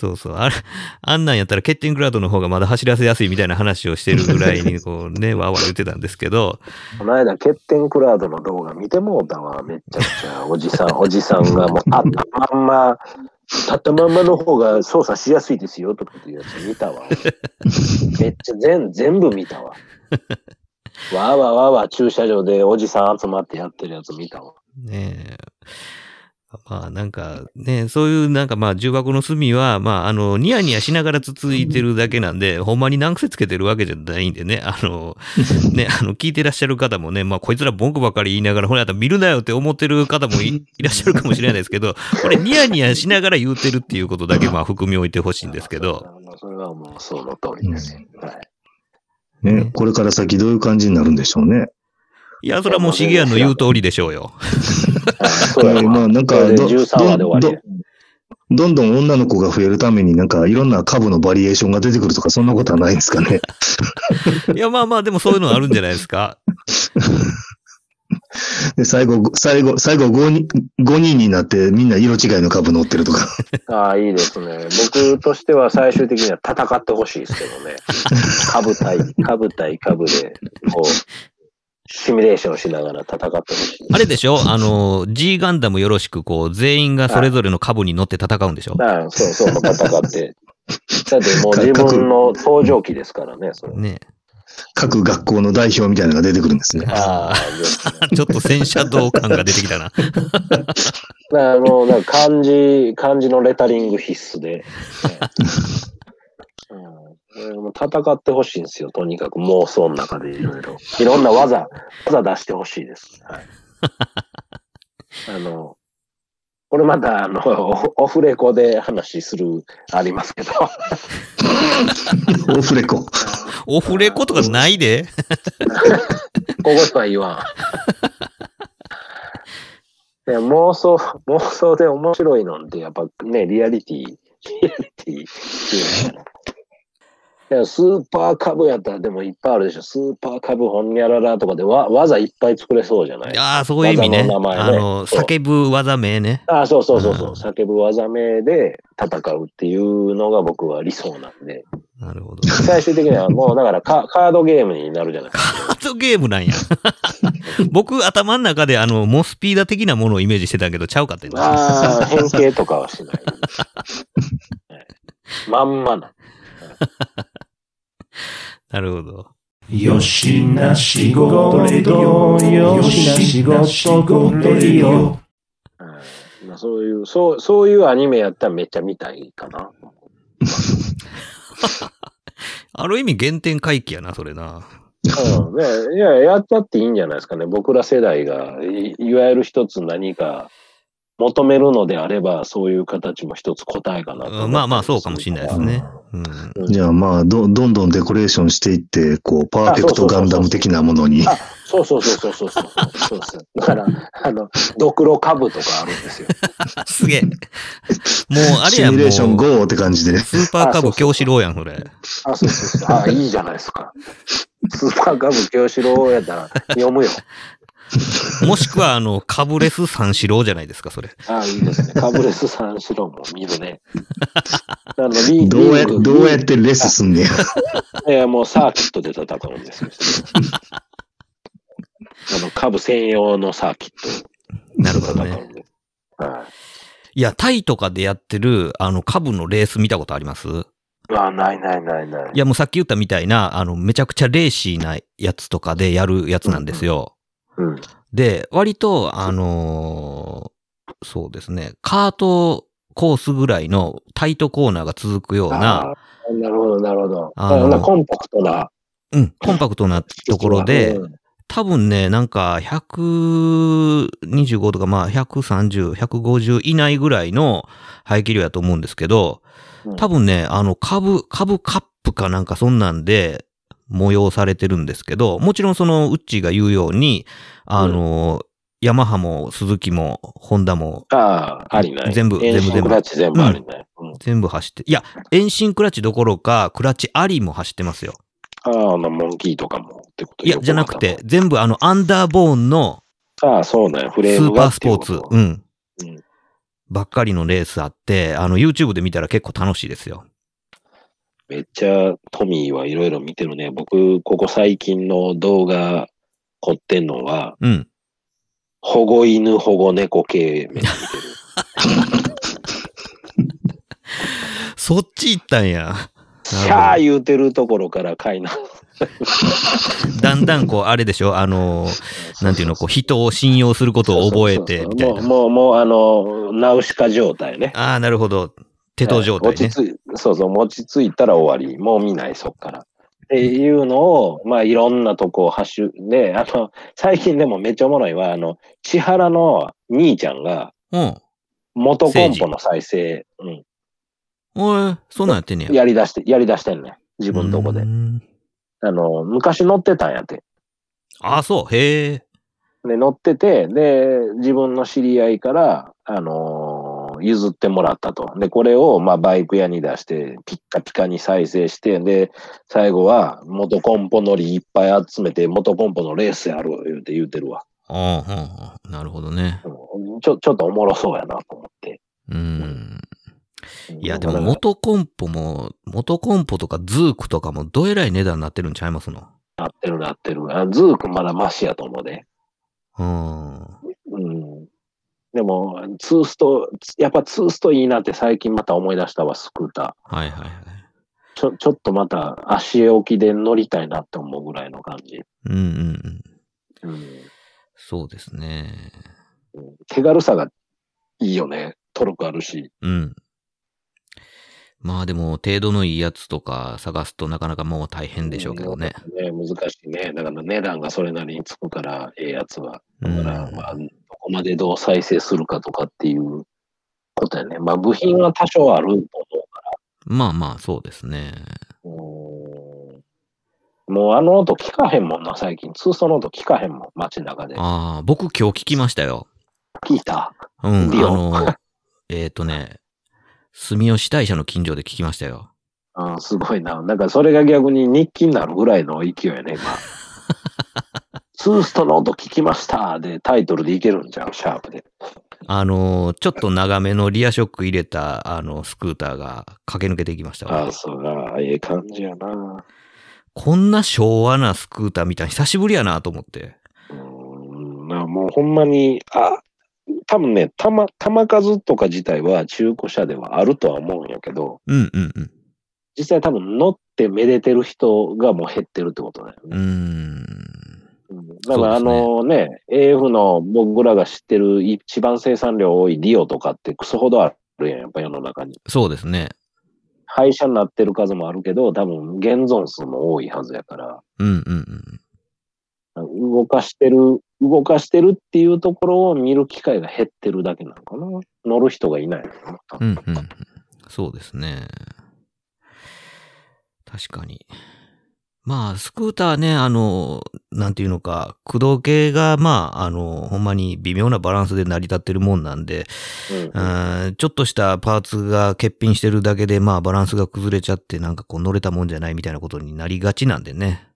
そうそう。あれ、あんなんやったらケッテンクラウドの方がまだ走らせやすいみたいな話をしてるぐらいに、こうね、わーわー言ってたんですけど、この間、ケッテンクラウドの動画見てもうたわ。めっちゃくちゃ、おじさん、おじさんがもう、あったまんま、立ったまんまの方が操作しやすいですよ、とかっていうやつ見たわ。めっちゃ全、全部見たわ。わーわーわーわー駐車場でおじさん集まってやってるやつ見たわ。ねえ。まあなんかね、そういうなんかまあ重箱の隅は、まああの、ニヤニヤしながらつついてるだけなんで、ほんまに難癖つけてるわけじゃないんでね、あの、ね、あの、聞いてらっしゃる方もね、まあこいつら文句ばっかり言いながら、ほら、見るなよって思ってる方もいいらっしゃるかもしれないですけど、これニヤニヤしながら言うてるっていうことだけまあ含み置いてほしいんですけど、あのそれはもうその通りです。はい。ね、これから先どういう感じになるんでしょうね。いや、それはもうシゲアンの言う通りでしょうよ。まあなんかど13話で終わりや。どんどん女の子が増えるためになんかいろんな株のバリエーションが出てくるとかそんなことはないんですかね。いや、まあまあ、でもそういうのあるんじゃないですか。で最後、最後、最後5人、5人になってみんな色違いの株乗ってるとか。ああ、いいですね。僕としては最終的には戦ってほしいですけどね。株対、株対株で、こう、シミュレーションしながら戦ってほしい。あれでしょ？あの、G ガンダムよろしく、こう、全員がそれぞれの株に乗って戦うんでしょ？ああそうそう、戦って。だってもう自分の登場機ですからね、それ。ね。各学校の代表みたいなのが出てくるんですね。ああ、ちょっと戦車道感が出てきたな。だからもう、なんか漢字、漢字のレタリング必須で。ね うん、戦ってほしいんですよ、とにかく妄想の中でいろいろ。いろんな技、技出してほしいです。はい、あの、これまた、あの、オ オフレコで話する、ありますけど。オフレコ。オフレコとかないで ここは言わん。いや妄想、妄想で面白いのって、やっぱね、リアリティ、リアリティっていうのかないやスーパーカブやったらでもいっぱいあるでしょ。スーパーカブホンニャララとかでわ技いっぱい作れそうじゃない？ああ、そういう意味ね。技の名前ねあの、叫ぶ技名ね。ああ、そうそうそうそう。うん叫ぶ技名で戦うっていうのが僕は理想なんで。なるほど。最終的にはもうだからカ カードゲームになるじゃない？ですか。カードゲームなんや。僕、頭の中であの、モスピーダ的なものをイメージしてたけど、ちゃうかって。ああ、変形とかはしない。はいまんまな。なるほど。よしな仕事レディオよしな仕事レディオはいまあ、そういう、そう、そういうアニメやったらめっちゃ見たいかな。ある意味原点回帰やな、それな。うん、ねいや、やったっていいんじゃないですかね。僕ら世代が、いいわゆる一つ何か求めるのであれば、そういう形も一つ答えかなと、まあまあ、そうかもしれないですね。うん、じゃあまあど、どんどんデコレーションしていって、こう、パーフェクトガンダム的なものに。そうそうそうそうそうそうそう。だから、あの、ドクロ株とかあるんですよ。すげえ。もう、あれやシミュレーション GO って感じで。スーパー株京志郎やん、それ。あ、そうそうそう。あ、いいじゃないですか。スーパー株京志郎やったら読むよ。もしくは、あの、カブレス三四郎じゃないですか、それ。あいいですね。カブレス三四郎も見るね。あのリ どうや、どうやってレスすんねや。いや、もうサーキットで戦うんですよ。あの、株専用のサーキッなるほどね。はいや、タイとかでやってる、あの、株のレース見たことあります？い。あ、ないないないない。いや、もうさっき言ったみたいな、あの、めちゃくちゃレーシーなやつとかでやるやつなんですよ。うん。で、割と、あのーそうですね、カートコースぐらいのタイトコーナーが続くような、なるほど、なるほど。あのあのコンパクトな。うん、コンパクトなところでうん多分ね、なんか125とかまあ130、150以内ぐらいの排気量やと思うんですけど、多分ね、あの株、株カップかなんかそんなんで催されてるんですけど、もちろんそのウッチーが言うように、あの、ヤマハもスズキもホンダもああ、ありない。全部全部全部クラッチ全部ありない。うん全部走って、いや、遠心クラッチどころか、クラッチありも走ってますよ。ああ、あの、モンキーとかもってこといや、じゃなくて、。全部あの、アンダーボーンのああ、そうね。フスーレームがパースポーツ、うん。うんばっかりのレースあって、あの、YouTube で見たら結構楽しいですよ。めっちゃトミーはいろいろ見てるね。僕、ここ最近の動画凝ってんのは、うん。保護犬、保護猫系めっちゃ見てる。そっち行ったんや。シャー言うてるところから買いな。だんだんこう、あれでしょ？あの、なんていうの、こう、人を信用することを覚えて、みたいな。もう、もう、もう、あの、ナウシカ状態ね。ああ、なるほど。手と状態ね。落ち着いそうそう、落ち着いたら終わり。もう見ない、そっから。っていうのを、まあ、いろんなとこを発集で、あの、最近でもめっちゃおもろいわ、あの、千原の兄ちゃんが、うん。元コンポの再生、うん、おい、そんなんやってんねや。やり出して、やり出してんねん。自分のとこでう。んあの、昔乗ってたんやって。ああ、そう。へえ。で、乗ってて、で、自分の知り合いから、あのー譲ってもらったと。で、これを、まあ、バイク屋に出して、ピッカピカに再生して、で、最後は、元コンポのりいっぱい集めて、元コンポのレースやる、言うて言うてるわ。ああ、なるほどね。うんちょ、ちょっとおもろそうやなと思って。うん。いや、でも元コンポも、元コンポとかズークとかもどえらい値段になってるんちゃいますの？なってるなってる。あズークまだマシやと思うで。うん。うん。でも、ツースト、やっぱツーストいいなって最近また思い出したわ、スクーター。はいはいはい。ちょ、ちょっとまた足置きで乗りたいなって思うぐらいの感じ。うんうんうん。うん。そうですね。うん手軽さがいいよね。トルクあるし。うん。まあでも、程度のいいやつとか探すとなかなかもう大変でしょうけどね。ね、難しいね。だから値段がそれなりにつくから、ええやつは。うんだから、まあ、どこまでどう再生するかとかっていうことやね。まあ、部品は多少あると思うから。まあまあ、そうですね。うんもうあの音聞かへんもんな、最近。ツーストの音聞かへんもん、街中で。ああ、僕今日聞きましたよ。聞いた？うん、あの、えっ、とね、住吉大社の近所で聞きましたよ。うん、すごいな。なんかそれが逆に日記になるぐらいの勢いやね、今。ツーストの音聞きましたでタイトルでいけるんじゃん、シャープで。あの、ちょっと長めのリアショック入れた、あの、スクーターが駆け抜けていきましたわああ、そうな。ええ感じやな。こんな昭和なスクーターみたいに久しぶりやなと思って。うん、なもうほんまに、あ、多分ね、たま、玉数とか自体は中古車ではあるとは思うんやけど、うんうんうん。実際多分乗ってめでてる人がもう減ってるってことだよね。うーん。うんだからあのね、AF の僕らが知ってる一番生産量多いリオとかってクソほどあるやん、やっぱ世の中に。そうですね。廃車になってる数もあるけど、多分現存数も多いはずやから、うんうんうん。動かしてる、動かしてるっていうところを見る機会が減ってるだけなのかな。乗る人がいないのかな。うんうんうん。そうですね。確かに。まあ、スクーターね、あの、なんていうのか、駆動系が、まあ、あの、ほんまに微妙なバランスで成り立ってるもんなんで、うんうんちょっとしたパーツが欠品してるだけで、まあ、バランスが崩れちゃって、なんかこう乗れたもんじゃないみたいなことになりがちなんでね。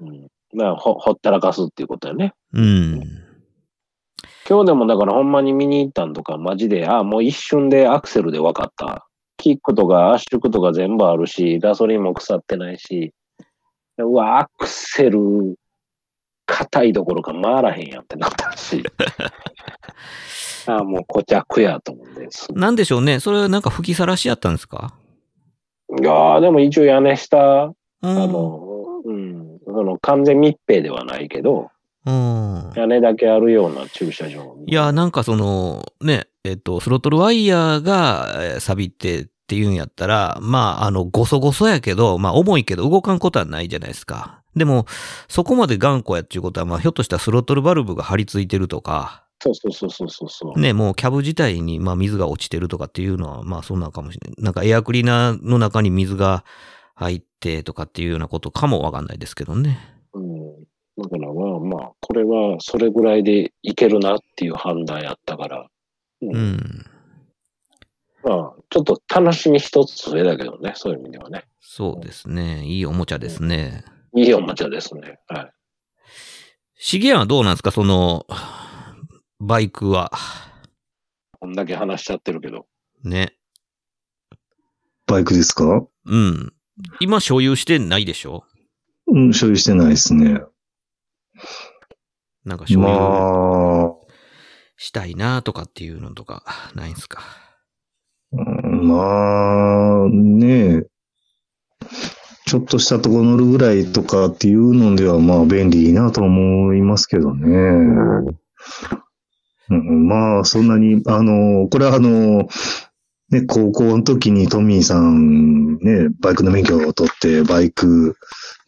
うんまあ、ほ、ほったらかすっていうことやね。うん。今日でもだからほんまに見に行ったんとか、マジで、あもう一瞬でアクセルで分かった。キックとか圧縮とか全部あるし、ガソリンも腐ってないし、うわ、アクセル、硬いどころか回らへんやんってなったし。あもう固着やと思うんです。なんでしょうね。それはなんか吹きさらしやったんですか？いやーでも一応屋根下、うん。あの、うん、その完全密閉ではないけど、うん。屋根だけあるような駐車場。いや、なんかその、ね、えっと、スロットルワイヤーがえー錆びてっていうんやったら、まあ、あの、ごそごそやけど、まあ、重いけど動かんことはないじゃないですか。でも、そこまで頑固やっていうことは、まあ、ひょっとしたらスロットルバルブが張り付いてるとか、そうそうそうそうそうそう。ね、もうキャブ自体に、まあ、水が落ちてるとかっていうのは、まあ、そんなんかもしれない。なんかエアクリーナーの中に水が入ってとかっていうようなことかもわかんないですけどね。うん。だからまあまあ、これはそれぐらいでいけるなっていう判断やったから、うんうん。まあ、ちょっと楽しみ一つ上だけどね、そういう意味ではね。そうですね。いいおもちゃですね。いいおもちゃですね。はい。シゲアンはどうなんですか？その、バイクは。こんだけ話しちゃってるけど。ね。バイクですか？うん。今所有してないでしょ？うん、所有してないですね。なんか所有まあ、したいなとかっていうのとか、ないんすか？うんまあ、ねえ。ちょっとしたとこ乗るぐらいとかっていうのでは、まあ便利なと思いますけどね。うん、まあ、そんなに、あの、これはあの、ね、高校の時にトミーさん、ね、バイクの免許を取って、バイク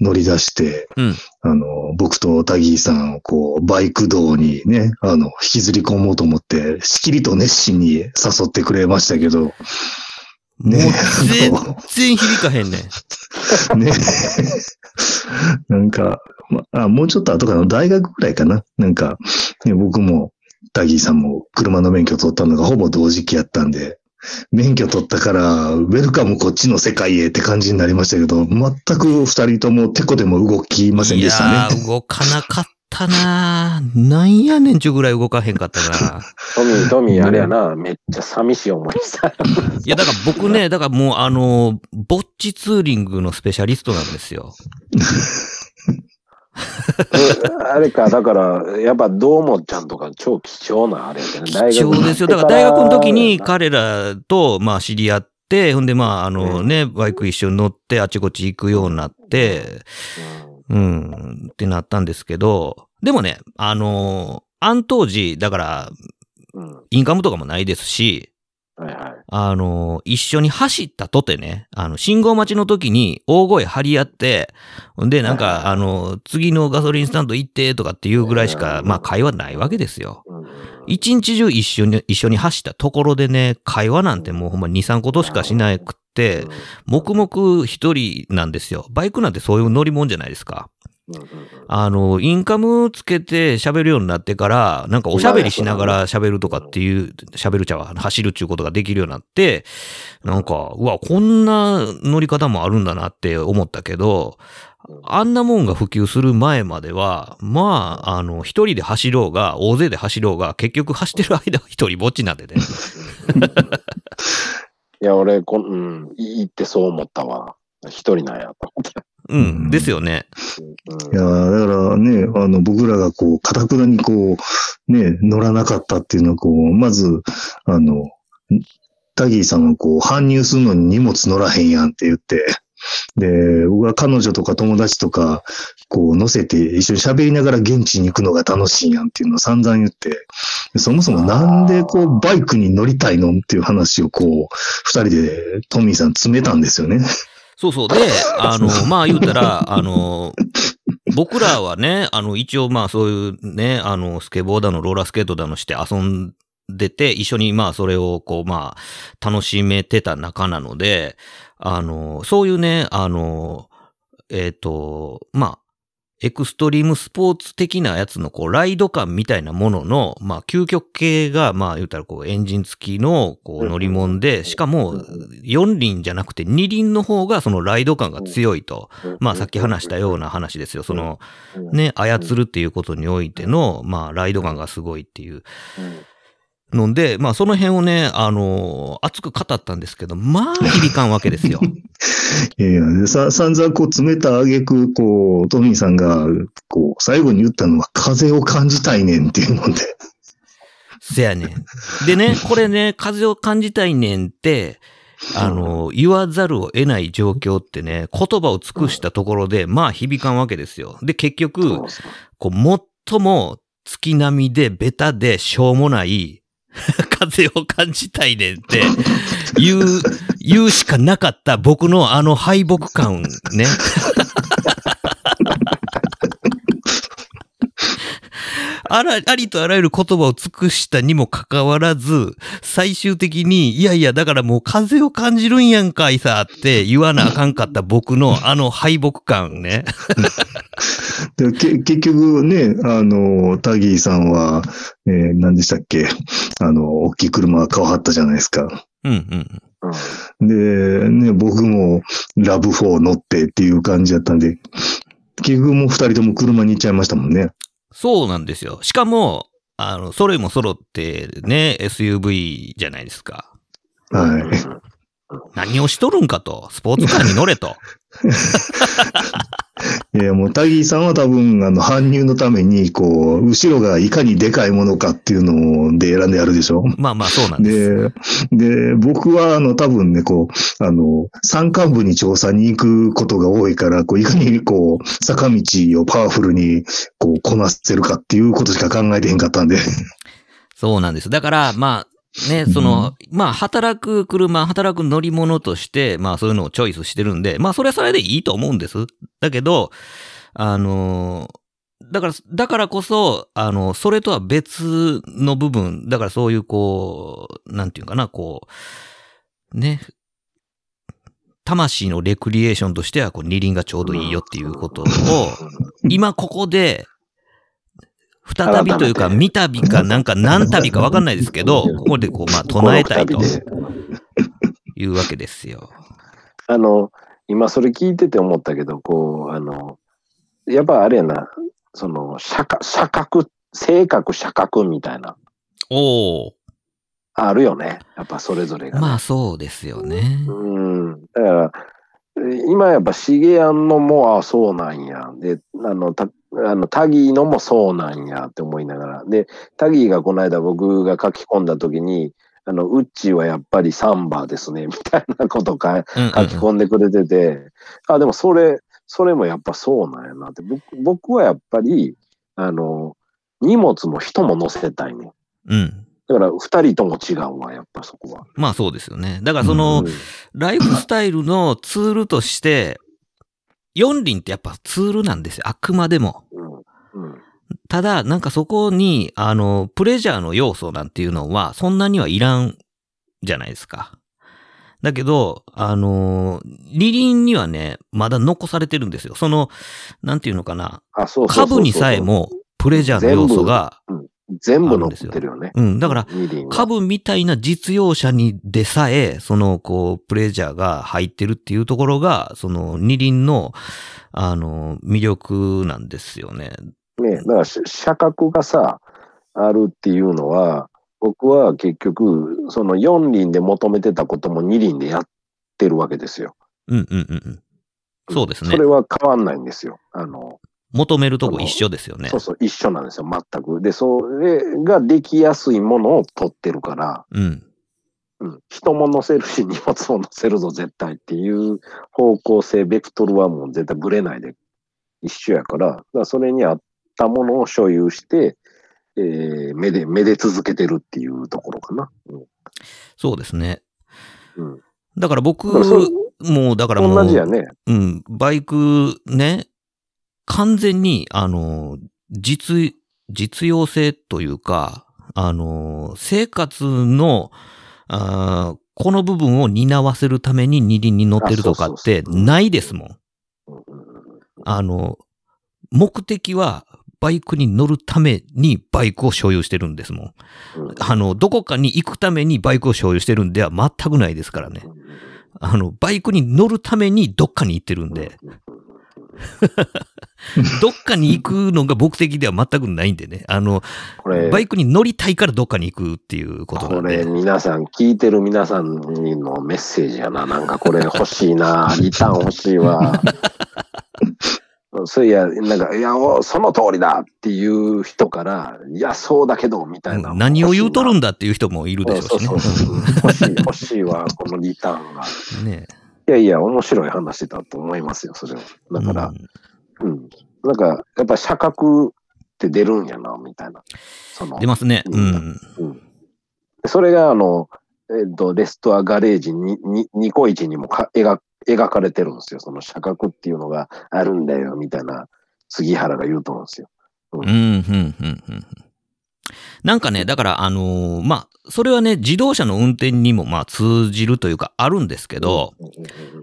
乗り出して、うん。あの、僕とタギーさんをこう、バイク道にね、あの、引きずり込もうと思って、しきりと熱心に誘ってくれましたけど、もうね全然響かへんねん。ね。なんか、まあ、もうちょっと後かな、大学ぐらいかな？なんか、ね、僕も、タギーさんも車の免許取ったのがほぼ同時期やったんで、免許取ったから、ウェルカムこっちの世界へって感じになりましたけど、全く二人ともてこでも動きませんでしたね。いやー、動かなかったなーなんやねんちゅうぐらい動かへんかったな。トミー、トミー、あれやな、めっちゃ寂しい思いした。いや、だから僕ね、だからもうあの、ぼっちツーリングのスペシャリストなんですよ。あれか、だから、やっぱ、どうもちゃんとか超貴重なあれやけどね。大貴学重ですよ。だから大学の時に彼らと、まあ知り合って、ほんでまああのね、バイク一緒に乗ってあちこち行くようになって、うん、ってなったんですけど、でもね、あの、あん当時、だから。インカムとかもないですし、はいはい。あの、一緒に走ったとてね、あの、信号待ちの時に大声張り合って、んで、なんか、あの、次のガソリンスタンド行ってとかっていうぐらいしか、まあ会話ないわけですよ。うん一日中一緒に、一緒に走ったところでね、会話なんてもうほんま2、3ことしかしなくって、黙々一人なんですよ。バイクなんてそういう乗り物じゃないですか。あの、インカムつけて喋るようになってから、なんかおしゃべりしながら喋るとかっていう、喋るちゃは走るっていうことができるようになって、なんか、うわ、こんな乗り方もあるんだなって思ったけど、あんなもんが普及する前までは、まあ、あの、一人で走ろうが、大勢で走ろうが、結局走ってる間は一人ぼっちなんでね。いや、俺、こん、うん、いいってそう思ったわ。一人なんやと思って。うん、ですよね。うんいやーだからね、あの、僕らがこう、かたくなにこう、ね、乗らなかったっていうのは、こう、まず、あの、タギーさんはこう、搬入するのに荷物乗らへんやんって言って、で、僕は彼女とか友達とか、こう乗せて一緒に喋りながら現地に行くのが楽しいやんっていうのを散々言って、そもそもなんでこうバイクに乗りたいのっていう話をこう、二人でトミーさん詰めたんですよね。そうそう。で、あの、まあ言うたら、あの、僕らはね、あの、一応まあそういうね、あの、スケボーだの、ローラースケートだのして遊んでて、一緒にまあそれをこうまあ楽しめてた仲なので、あの、そういうね、あの、えっ、と、まあ、エクストリームスポーツ的なやつのこうライド感みたいなものの、まあ究極系が、まあ言うたらこうエンジン付きのこう乗り物で、しかも4輪じゃなくて2輪の方がそのライド感が強いと。まあさっき話したような話ですよ。そのね、操るっていうことにおいての、まあライド感がすごいっていうので、まあその辺をね、あの熱く語ったんですけど、まあ響かんわけですよ。いやいや、散々こう詰めた挙句、こう、トミーさんが、こう、最後に言ったのは、風を感じたいねんっていうので、せやねん。でね、これね、風を感じたいねんって、あの、言わざるを得ない状況ってね、言葉を尽くしたところで、まあ響かんわけですよ。で、結局、こう、最も月並みでベタでしょうもない、風を感じたいねんって、言う、言うしかなかった僕のあの敗北感ね。あら、ありとあらゆる言葉を尽くしたにもかかわらず、最終的に、いやいや、だからもう風を感じるんやんかいさって言わなあかんかった僕の あの敗北感ね。でけ結局ね、あの、タギーさんは、えー何でしたっけ？あの、大きい車買わはったじゃないですか。うんうん。うんで、ね、僕もラブ4乗ってっていう感じだったんで、結局もう二人とも車に行っちゃいましたもんね。そうなんですよ。しかも、あの、それも揃ってね、SUV じゃないですか。はい。何をしとるんかと。スポーツカーに乗れと。いや、もう、タギーさんは多分、あの、搬入のために、こう、後ろがいかにでかいものかっていうので選んでやるでしょ？まあまあそうなんです。で、で、僕は、あの、多分ね、こう、あの、山間部に調査に行くことが多いから、こう、いかに、こう、坂道をパワフルに、こう、こなせるかっていうことしか考えてへんかったんで。そうなんです。だから、まあ、ね、その、まあ、働く車、働く乗り物として、まあ、そういうのをチョイスしてるんで、まあ、それはそれでいいと思うんです。だけど、あのだから、だからこそ、あの、それとは別の部分、だからそういう、こう、なんていうかな、こう、ね、魂のレクリエーションとしては、こう、二輪がちょうどいいよっていうことを、今ここで、再びというか、改め三度かなんか何度かわかんないですけど、ここでこう、まあ、唱えたいというわけですよ。あの、今それ聞いてて思ったけど、こう、あの、やっぱあれやな、その、社格、社格、性格、社格みたいな、おお。あるよね。やっぱそれぞれがね、まあ、そうですよね。うん。だから、え今やっぱ、シゲアンのも、あそうなんや。で、あの、た、あの、タギーのもそうなんやって思いながら。で、タギーがこの間僕が書き込んだ時に、あの、ウッチーはやっぱりサンバですね、みたいなことかうんうん書き込んでくれてて、あ、でもそれ、それもやっぱそうなんやなって。僕僕はやっぱり、あの、荷物も人も乗せたいね。うん。だから、二人とも違うわ、やっぱそこは。まあそうですよね。だからその、うんライフスタイルのツールとして、四輪ってやっぱツールなんですよ。あくまでも。うん。うん。ただ、なんかそこに、あの、プレジャーの要素なんていうのは、そんなにはいらんじゃないですか。だけど、あの、二輪にはね、まだ残されてるんですよ。その、なんていうのかな。株にさえも、プレジャーの要素が、全部乗ってるよね。うん、だから、株みたいな実用車にでさえ、その、こう、プレジャーが入ってるっていうところが、その、二輪の、あの、魅力なんですよね。ね、だからし車格がさ、あるっていうのは、僕は結局、その四輪で求めてたことも二輪でやってるわけですよ。うんうんうんうん。そうですねそれ。は変わんないんですよ。あの、求めるとこ一緒ですよねそう。そう、一緒なんですよ、全く。で、それができやすいものを取ってるから、うん。うん、人も乗せるし、荷物も乗せるぞ、絶対っていう方向性、ベクトルはもう絶対ブレないで一緒やから、だからそれに合ったものを所有して、えー、めで、めで続けてるっていうところかな。うん。そうですね。うん。だから僕もう、だからもう、同じやね。うん、バイクね、完全に、あの、実、実用性というか、あの、生活の、あーこの部分を担わせるために二輪に乗ってるとかってないですもん。あの、目的はバイクに乗るためにバイクを所有してるんですもん。あの、どこかに行くためにバイクを所有してるんでは全くないですからね。あの、バイクに乗るためにどっかに行ってるんで、どっかに行くのが目的では全くないんでね。あの、これ、バイクに乗りたいからどっかに行くっていうことなこれんで。皆さん、聞いてる皆さんにのメッセージやな。なんかこれ欲しいな。リターン欲しいわ。そういや、なんか、いや、おその通りだっていう人から、いや、そうだけど、みたいな。何を言うとるんんだっていう人もいるでしょうしそうそうそう。欲しい、欲しいわ、このリターンが。ね。ねいやいや、面白い話だと思いますよ、それは。だからう、んうん。なんか、やっぱ社格って出るんやな、みたいな。その出ますね。ううんん。うん。それが、あの、えっと、レストアガレージに、に、ニコイチにもか描描かれてるんですよ。その社格っていうのがあるんだよ、みたいな、杉原が言うと思うんですよ。うん、うん、うん、うん。なんかね、だから、あのーまあ、それはね、自動車の運転にも、まあ、通じるというか、あるんですけど、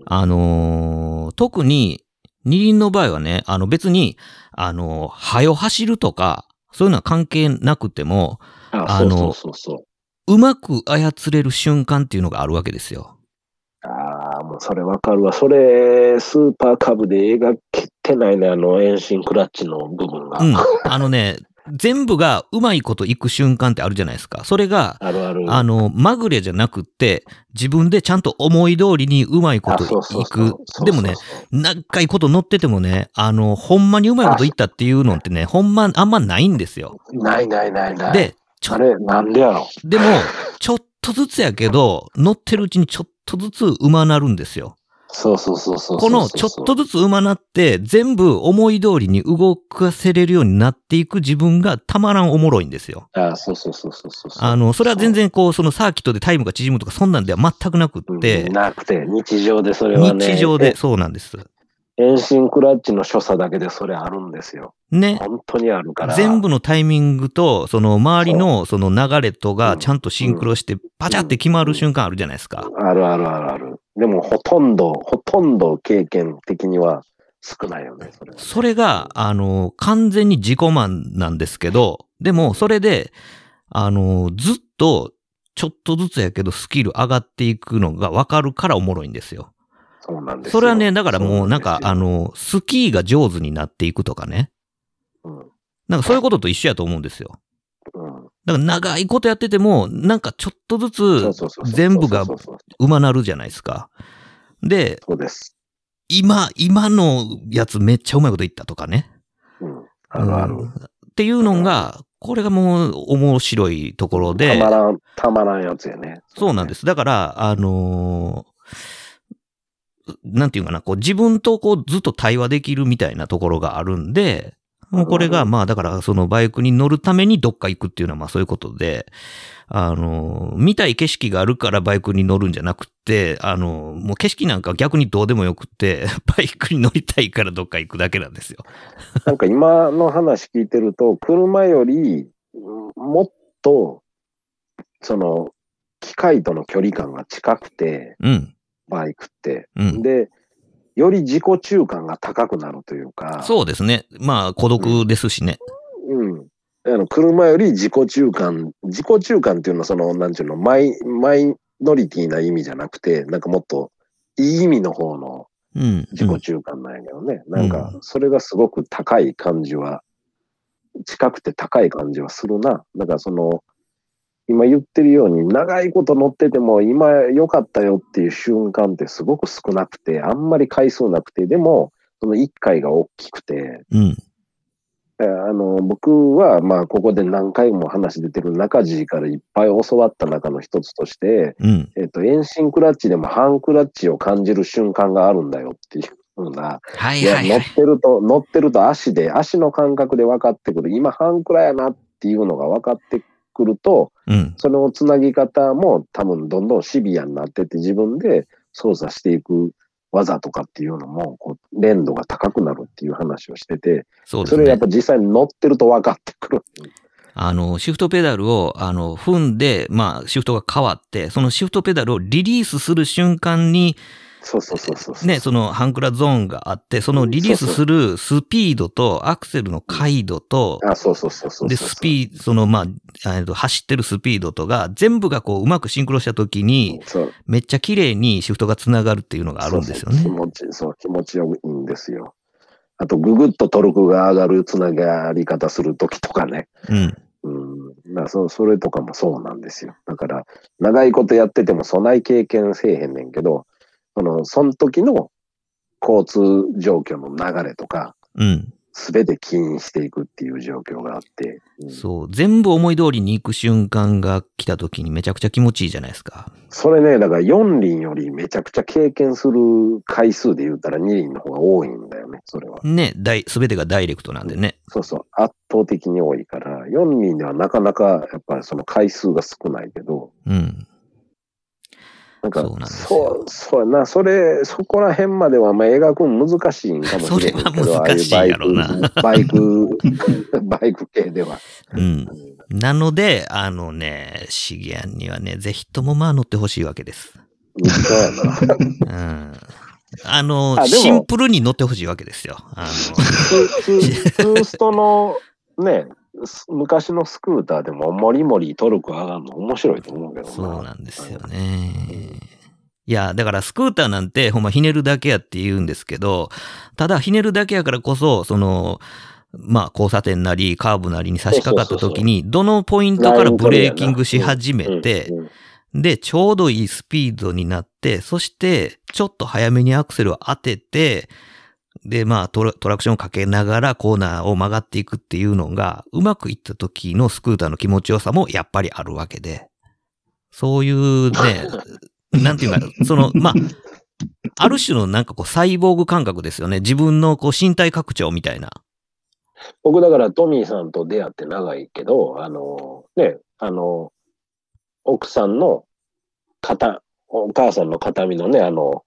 あのー特に、二輪の場合はね、あの別に、あのー、はよ走るとか、そういうのは関係なくても、あ、あの。うまく操れる瞬間っていうのがあるわけですよ。ああ、もうそれわかるわ。それ、スーパーカブで描けてないね、あの、遠心クラッチの部分が。うん。あのね、全部がうまいこといく瞬間ってあるじゃないですか。それが、あるある。あの、まぐれじゃなくって、自分でちゃんと思い通りにうまいこあといく。でもね、、長いこと乗っててもね、あの、ほんまにうまいこといったっていうのってね、ほんまあんまないんですよ。ないないないない。で、ちょあれ、なんでやろ。でも、ちょっとずつやけど、乗ってるうちにちょっとずつ馬なるんですよ。そうそうそうそう。このちょっとずつ馬なって、全部思い通りに動かせれるようになっていく自分がたまらんおもろいんですよ。あそうそうそうそうそう。あの、それは全然こう、そのサーキットでタイムが縮むとか、そんなんでは全くなくっうんて、なくて、日常でそれはね。日常で、え。そうなんです。遠心クラッチの所作だけでそれあるんですよ。ね。本当にあるから。全部のタイミングと、その周りのその流れとがちゃんとシンクロして、パチャって決まる瞬間あるじゃないですか。あるあるあるある。でも、ほとんど、ほとんど経験的には少ないよね、それ。それが、あの、完全に自己満なんですけど、でも、それで、あの、ずっと、ちょっとずつやけど、スキル上がっていくのが分かるからおもろいんですよ。そうなんですよそれはね、だからもうなんか、あ、その、スキーが上手になっていくとかね。うなんなんかそういうことと一緒やと思うんですよ。だから長いことやってても、なんかちょっとずつ全部が馬なるじゃないですか。で、そうです。今、今のやつめっちゃうまいこと言ったとかね。うん。あるある。うんっていうのが、これがもう面白いところで、たまらん、たまらんやつやね。そうなんです。だから、あのーなんていうかな、こう自分とこうずっと対話できるみたいなところがあるんで、もうこれがまあだからそのバイクに乗るためにどっか行くっていうのはまあそういうことで、あのー見たい景色があるからバイクに乗るんじゃなくて、あのーもう景色なんか逆にどうでもよくって、バイクに乗りたいからどっか行くだけなんですよ。なんか今の話聞いてると、車よりうんもっと、その、機械との距離感が近くて、うん。バイクって。うん。で、より自己中感が高くなるというか、そうですね。まあ孤独ですしね。うん。あの車より自己中感、自己中感っていうのは、その、なんていうの、マイ、マイノリティな意味じゃなくて、なんかもっと、いい意味の方のうん。自己中感なんやけどね。なんかう、それがすごく高い感じは、近くて高い感じはするな。だからその、今言ってるように、長いこと乗ってても、今良かったよっていう瞬間ってすごく少なくて、あんまり回数なくて、でも、その一回が大きくて、うん。えーあの、僕は、まあ、ここで何回も話出てる中地からいっぱい教わった中の一つとして、うん。えっ、と、遠心クラッチでも半クラッチを感じる瞬間があるんだよっていうふうな、はいいや、乗っ。てると、乗ってると足で、足の感覚で分かってくる。今半クラやなっていうのが分かってくると、うん。そのつなぎ方も多分どんどんシビアになってって自分で操作していく技とかっていうのも、こう、連度が高くなるっていう話をしてて、そうですねそれやっぱ。実際に乗ってると分かってくる。あの、シフトペダルを、あの、踏んで、まあ、シフトが変わって、そのシフトペダルをリリースする瞬間に、そうそうそうそう。ね、そのハンクラゾーンがあって、そのリリースするスピードとアクセルの回度と、あ、そうそうそうそう。で、スピード、その、まあ、えっと走ってるスピードとが、全部がこう、うまくシンクロしたときに、めっちゃ綺麗にシフトがつながるっていうのがあるんですよね。そうそう気持ち、そう、気持ちよいいんですよ。あと、ぐぐっとトルクが上がるつながり方するときとかね。うん。うん。だそそれとかもそうなんですよ。だから、長いことやってても備え経験せえへんねんけど、その、その時の交通状況の流れとか、うん。すべて起因していくっていう状況があって、うんそう。全部思い通りに行く瞬間が来たときにめちゃくちゃ気持ちいいじゃないですか。それね、だから4輪よりめちゃくちゃ経験する回数で言ったら2輪の方が多いんだよね、それは。ね、大、すべてがダイレクトなんでね。そうそう、圧倒的に多いから、4輪ではなかなかやっぱりその回数が少ないけど、うん。なんか、そうなんそよう、そうやな、それ、そこら辺までは、まあ、描くの難しいんかもしれへんけど、それは難しいやろなああいうバイク、バイク、バイク系では。うん。なので、あのね、シゲアンにはね、ぜひともまあ乗ってほしいわけです。そうやな。うん。あの、あシンプルに乗ってほしいわけですよ。あの、ツーストの、ね、す昔のスクーターでも、もりもりトルク上がるの面白いと思うけどな。そうなんですよね。いや、だからスクーターなんてほんまひねるだけやって言うんですけど、ただひねるだけやからこそ、その、まあ交差点なりカーブなりに差し掛かった時に、どのポイントからブレーキングし始めて、で、ちょうどいいスピードになって、そして、ちょっと早めにアクセルを当てて、で、まあトラ、トラクションをかけながらコーナーを曲がっていくっていうのが、うまくいった時のスクーターの気持ちよさもやっぱりあるわけで、そういうね、なんていうか、その、まあ、ある種のなんかこうサイボーグ感覚ですよね。自分のこう身体拡張みたいな。僕だからトミーさんと出会って長いけど、あの、ね、あの、奥さんの肩、お母さんの形見のね、あの、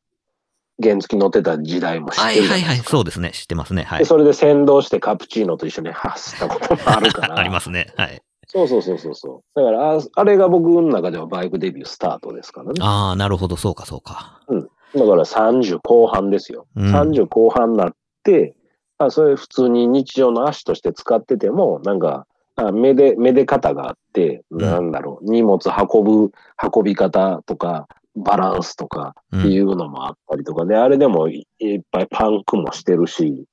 原付乗ってた時代も知ってはいはいはい。そうですね。知ってますね。はい。でそれで先導してカプチーノと一緒に走ったこともあるから。ありますね。はい。そうそうそうそうそう。だからあ、あれが僕の中ではバイクデビュースタートですからね。ああ、なるほど。そうか、そうか。だから30後半ですよ。うん30後半になって、あそれ普通に日常の足として使ってても、なんか、あ目で、目で方があって、んなんだろう、荷物運ぶ、運び方とか、バランスとかうんっていうのもあったりとかで、あれでもいいっぱいパンクもしてるし、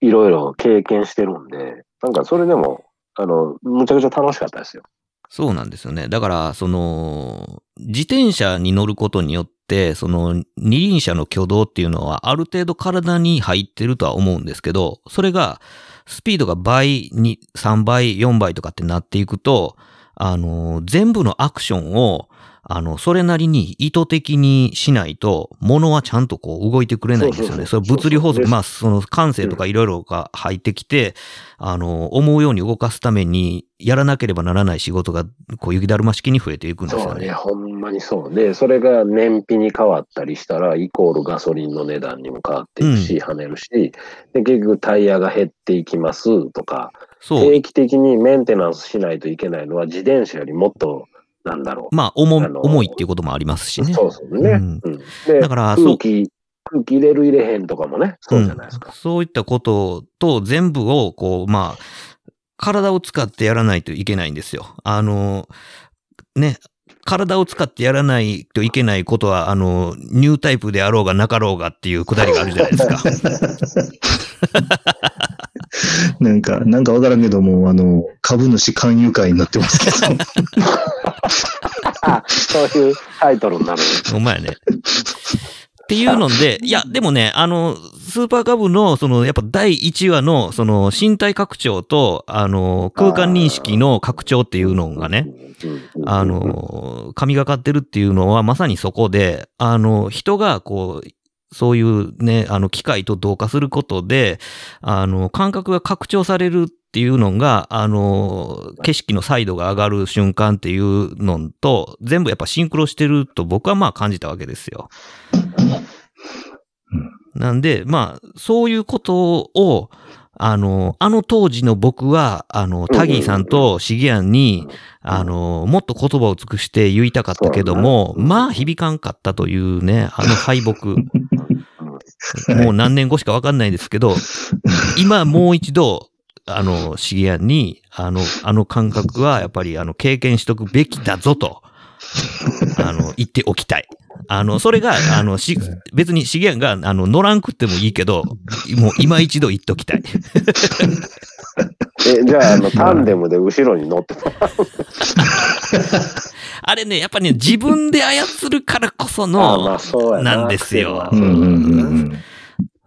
いろいろ経験してるんで、なんかそれでも、あの、むちゃくちゃ楽しかったですよ。そうなんですよね。だから、その、自転車に乗ることによって、その、二輪車の挙動っていうのは、ある程度体に入ってるとは思うんですけど、それが、スピードが倍に、3倍、4倍とかってなっていくと、あの、全部のアクションを、あの、それなりに意図的にしないと、物はちゃんとこう動いてくれないんですよね。それ物理法則、まあ、その感性とかいろいろが入ってきて、あの、思うように動かすために、やらなければならない仕事が、こう、雪だるま式に増えていくんですそうね、よね。ほんまにそう。で、それが燃費に変わったりしたら、イコールガソリンの値段にも変わっていくし、跳ねるし、で、結局タイヤが減っていきますとか、定。期的にメンテナンスしないといけないのは自転車よりもっと、なんだろう。まあ、重重いっていうこともありますしね。そうそうね。うんだからそう空気、空気入れる入れへんとかもね、そうじゃないですか。うんそういったことと全部を、こう、まあ、体を使ってやらないといけないんですよ。あの、ね、体を使ってやらないといけないことは、あの、ニュータイプであろうがなかろうがっていうくだりがあるじゃないですか。なんか、なんかわからんけども、あの、株主勧誘会になってますけど。あ、そういうタイトルになる。お前ね。っていうので、いや、でもね、あの、スーパーカブの、その、やっぱ第1話の、その、身体拡張と、あの、空間認識の拡張っていうのがね、うん、あの、神がかってるっていうのはまさにそこで、あの、人がこう、そういうね、あの、機械と同化することで、あの、感覚が拡張されるっていうのが、あの、景色の彩度が上がる瞬間っていうのと、全部やっぱシンクロしてると僕はまあ感じたわけですよ。なんで、まあ、そういうことを、あの、あの当時の僕は、あの、タギーさんとシゲアンに、あの、もっと言葉を尽くして言いたかったけども、まあ響かんかったというね、あの敗北。はいもう何年後しかわかんないですけど、今もう一度、あの、シゲアンに、あの、あの感覚はやっぱりあの、経験しとくべきだぞと、あの、言っておきたい。あの、それが、あの、し、別にシゲアンが、あの、乗らんくってもいいけど、もう今一度言っときたい。え、じゃあ、あの、タンデムで後ろに乗ってもらうあれね、やっぱね、自分で操るからこそのな。なんですよ。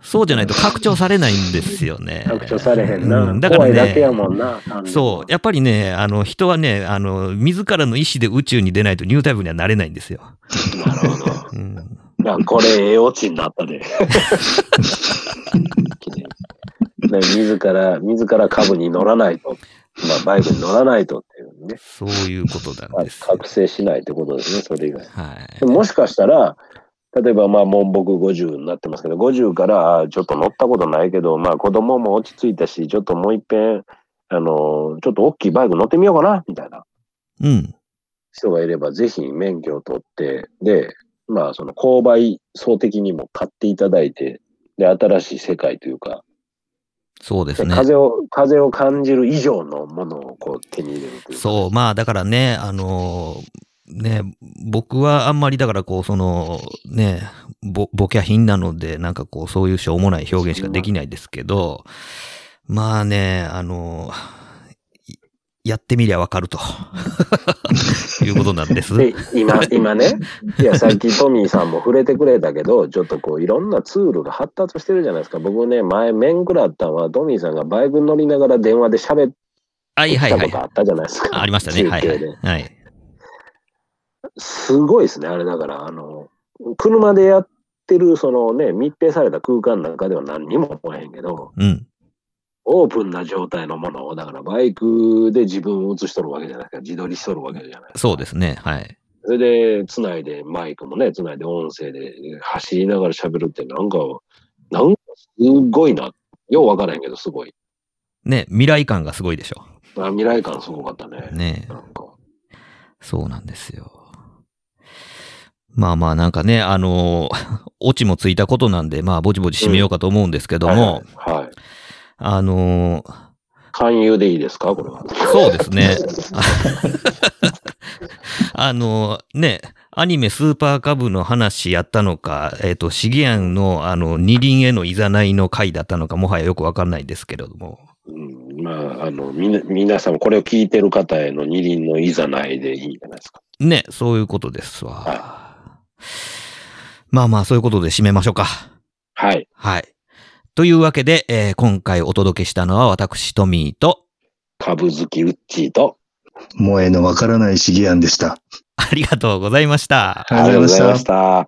そうじゃないと拡張されないんですよね。拡張されへんな。うんだから怖いだけやね、もんな。そう、やっぱりね、あの、人はね、あの、自らの意思で宇宙に出ないとニュータイプにはなれないんですよ。なるほど。うん、あこれ、ええオチになったで。ね自ら、自ら株に乗らないと。まあ、バイクに乗らないとっていうね。そういうことなんで。覚醒しないってことですね、それ以外。はい。でももしかしたら、例えばまあもう僕50になってますけど、50からちょっと乗ったことないけど、まあ子供も落ち着いたし、ちょっともう一遍、あの、ちょっと大きいバイク乗ってみようかな、みたいなうん。人がいれば、ぜひ免許を取って、で、まあその購買層的にも買っていただいて、で、新しい世界というか、そうですね。風を、風を感じる以上のものをこう手に入れるというか。そう、まあだからね、あのね、僕はあんまりだからこう、その、ね、ボボキャ品なので、なんかこう、そういうしょうもない表現しかできないですけど、まあね、あのいやってみりゃわかると。いうことなんです。で、今、今ね、いや、さっきトミーさんも触れてくれたけど、ちょっとこう、いろんなツールが発達してるじゃないですか。僕ね、前、面食らったのは、トミーさんがバイク乗りながら電話で喋っはいはいはいたこと。あったじゃないですか。ありましたね。はいはい。はい。すごいですね、あれだから、あの、車でやってる、そのね、密閉された空間の中では何にも思えへんけど、うん。オープンな状態のものを、だからバイクで自分を映しとるわけじゃないですか。自撮りしとるわけじゃない。そうですね。はい。それで、つないで、マイクもね、つないで音声で走りながら喋るって、なんか、なんかすごいな。ようわからへんけど、すごい。ね、未来感がすごいでしょ。あ未来感すごかったね。ねなんか。そうなんですよ。まあまあなんかね、あの オチもついたことなんで、まあぼちぼち締めようかと思うんですけども、はい、はい。あの勧誘でいいですか？これは。そうですね。あのね、アニメスーパーカブの話やったのか、えっ、と、シゲアンのあの二輪へのいざないの回だったのか、もはやよくわかんないんですけれども。うん、まあ、あの、みな、皆さん、これを聞いてる方への二輪のいざないでいいんじゃないですか？ね、そういうことですわ。はまあまあ、そういうことで締めましょうか。はい。はい。というわけで、えー今回お届けしたのは私、トミーと、株好きウッチーと、萌えのわからないシゲアンでした。ありがとうございました。ありがとうございました。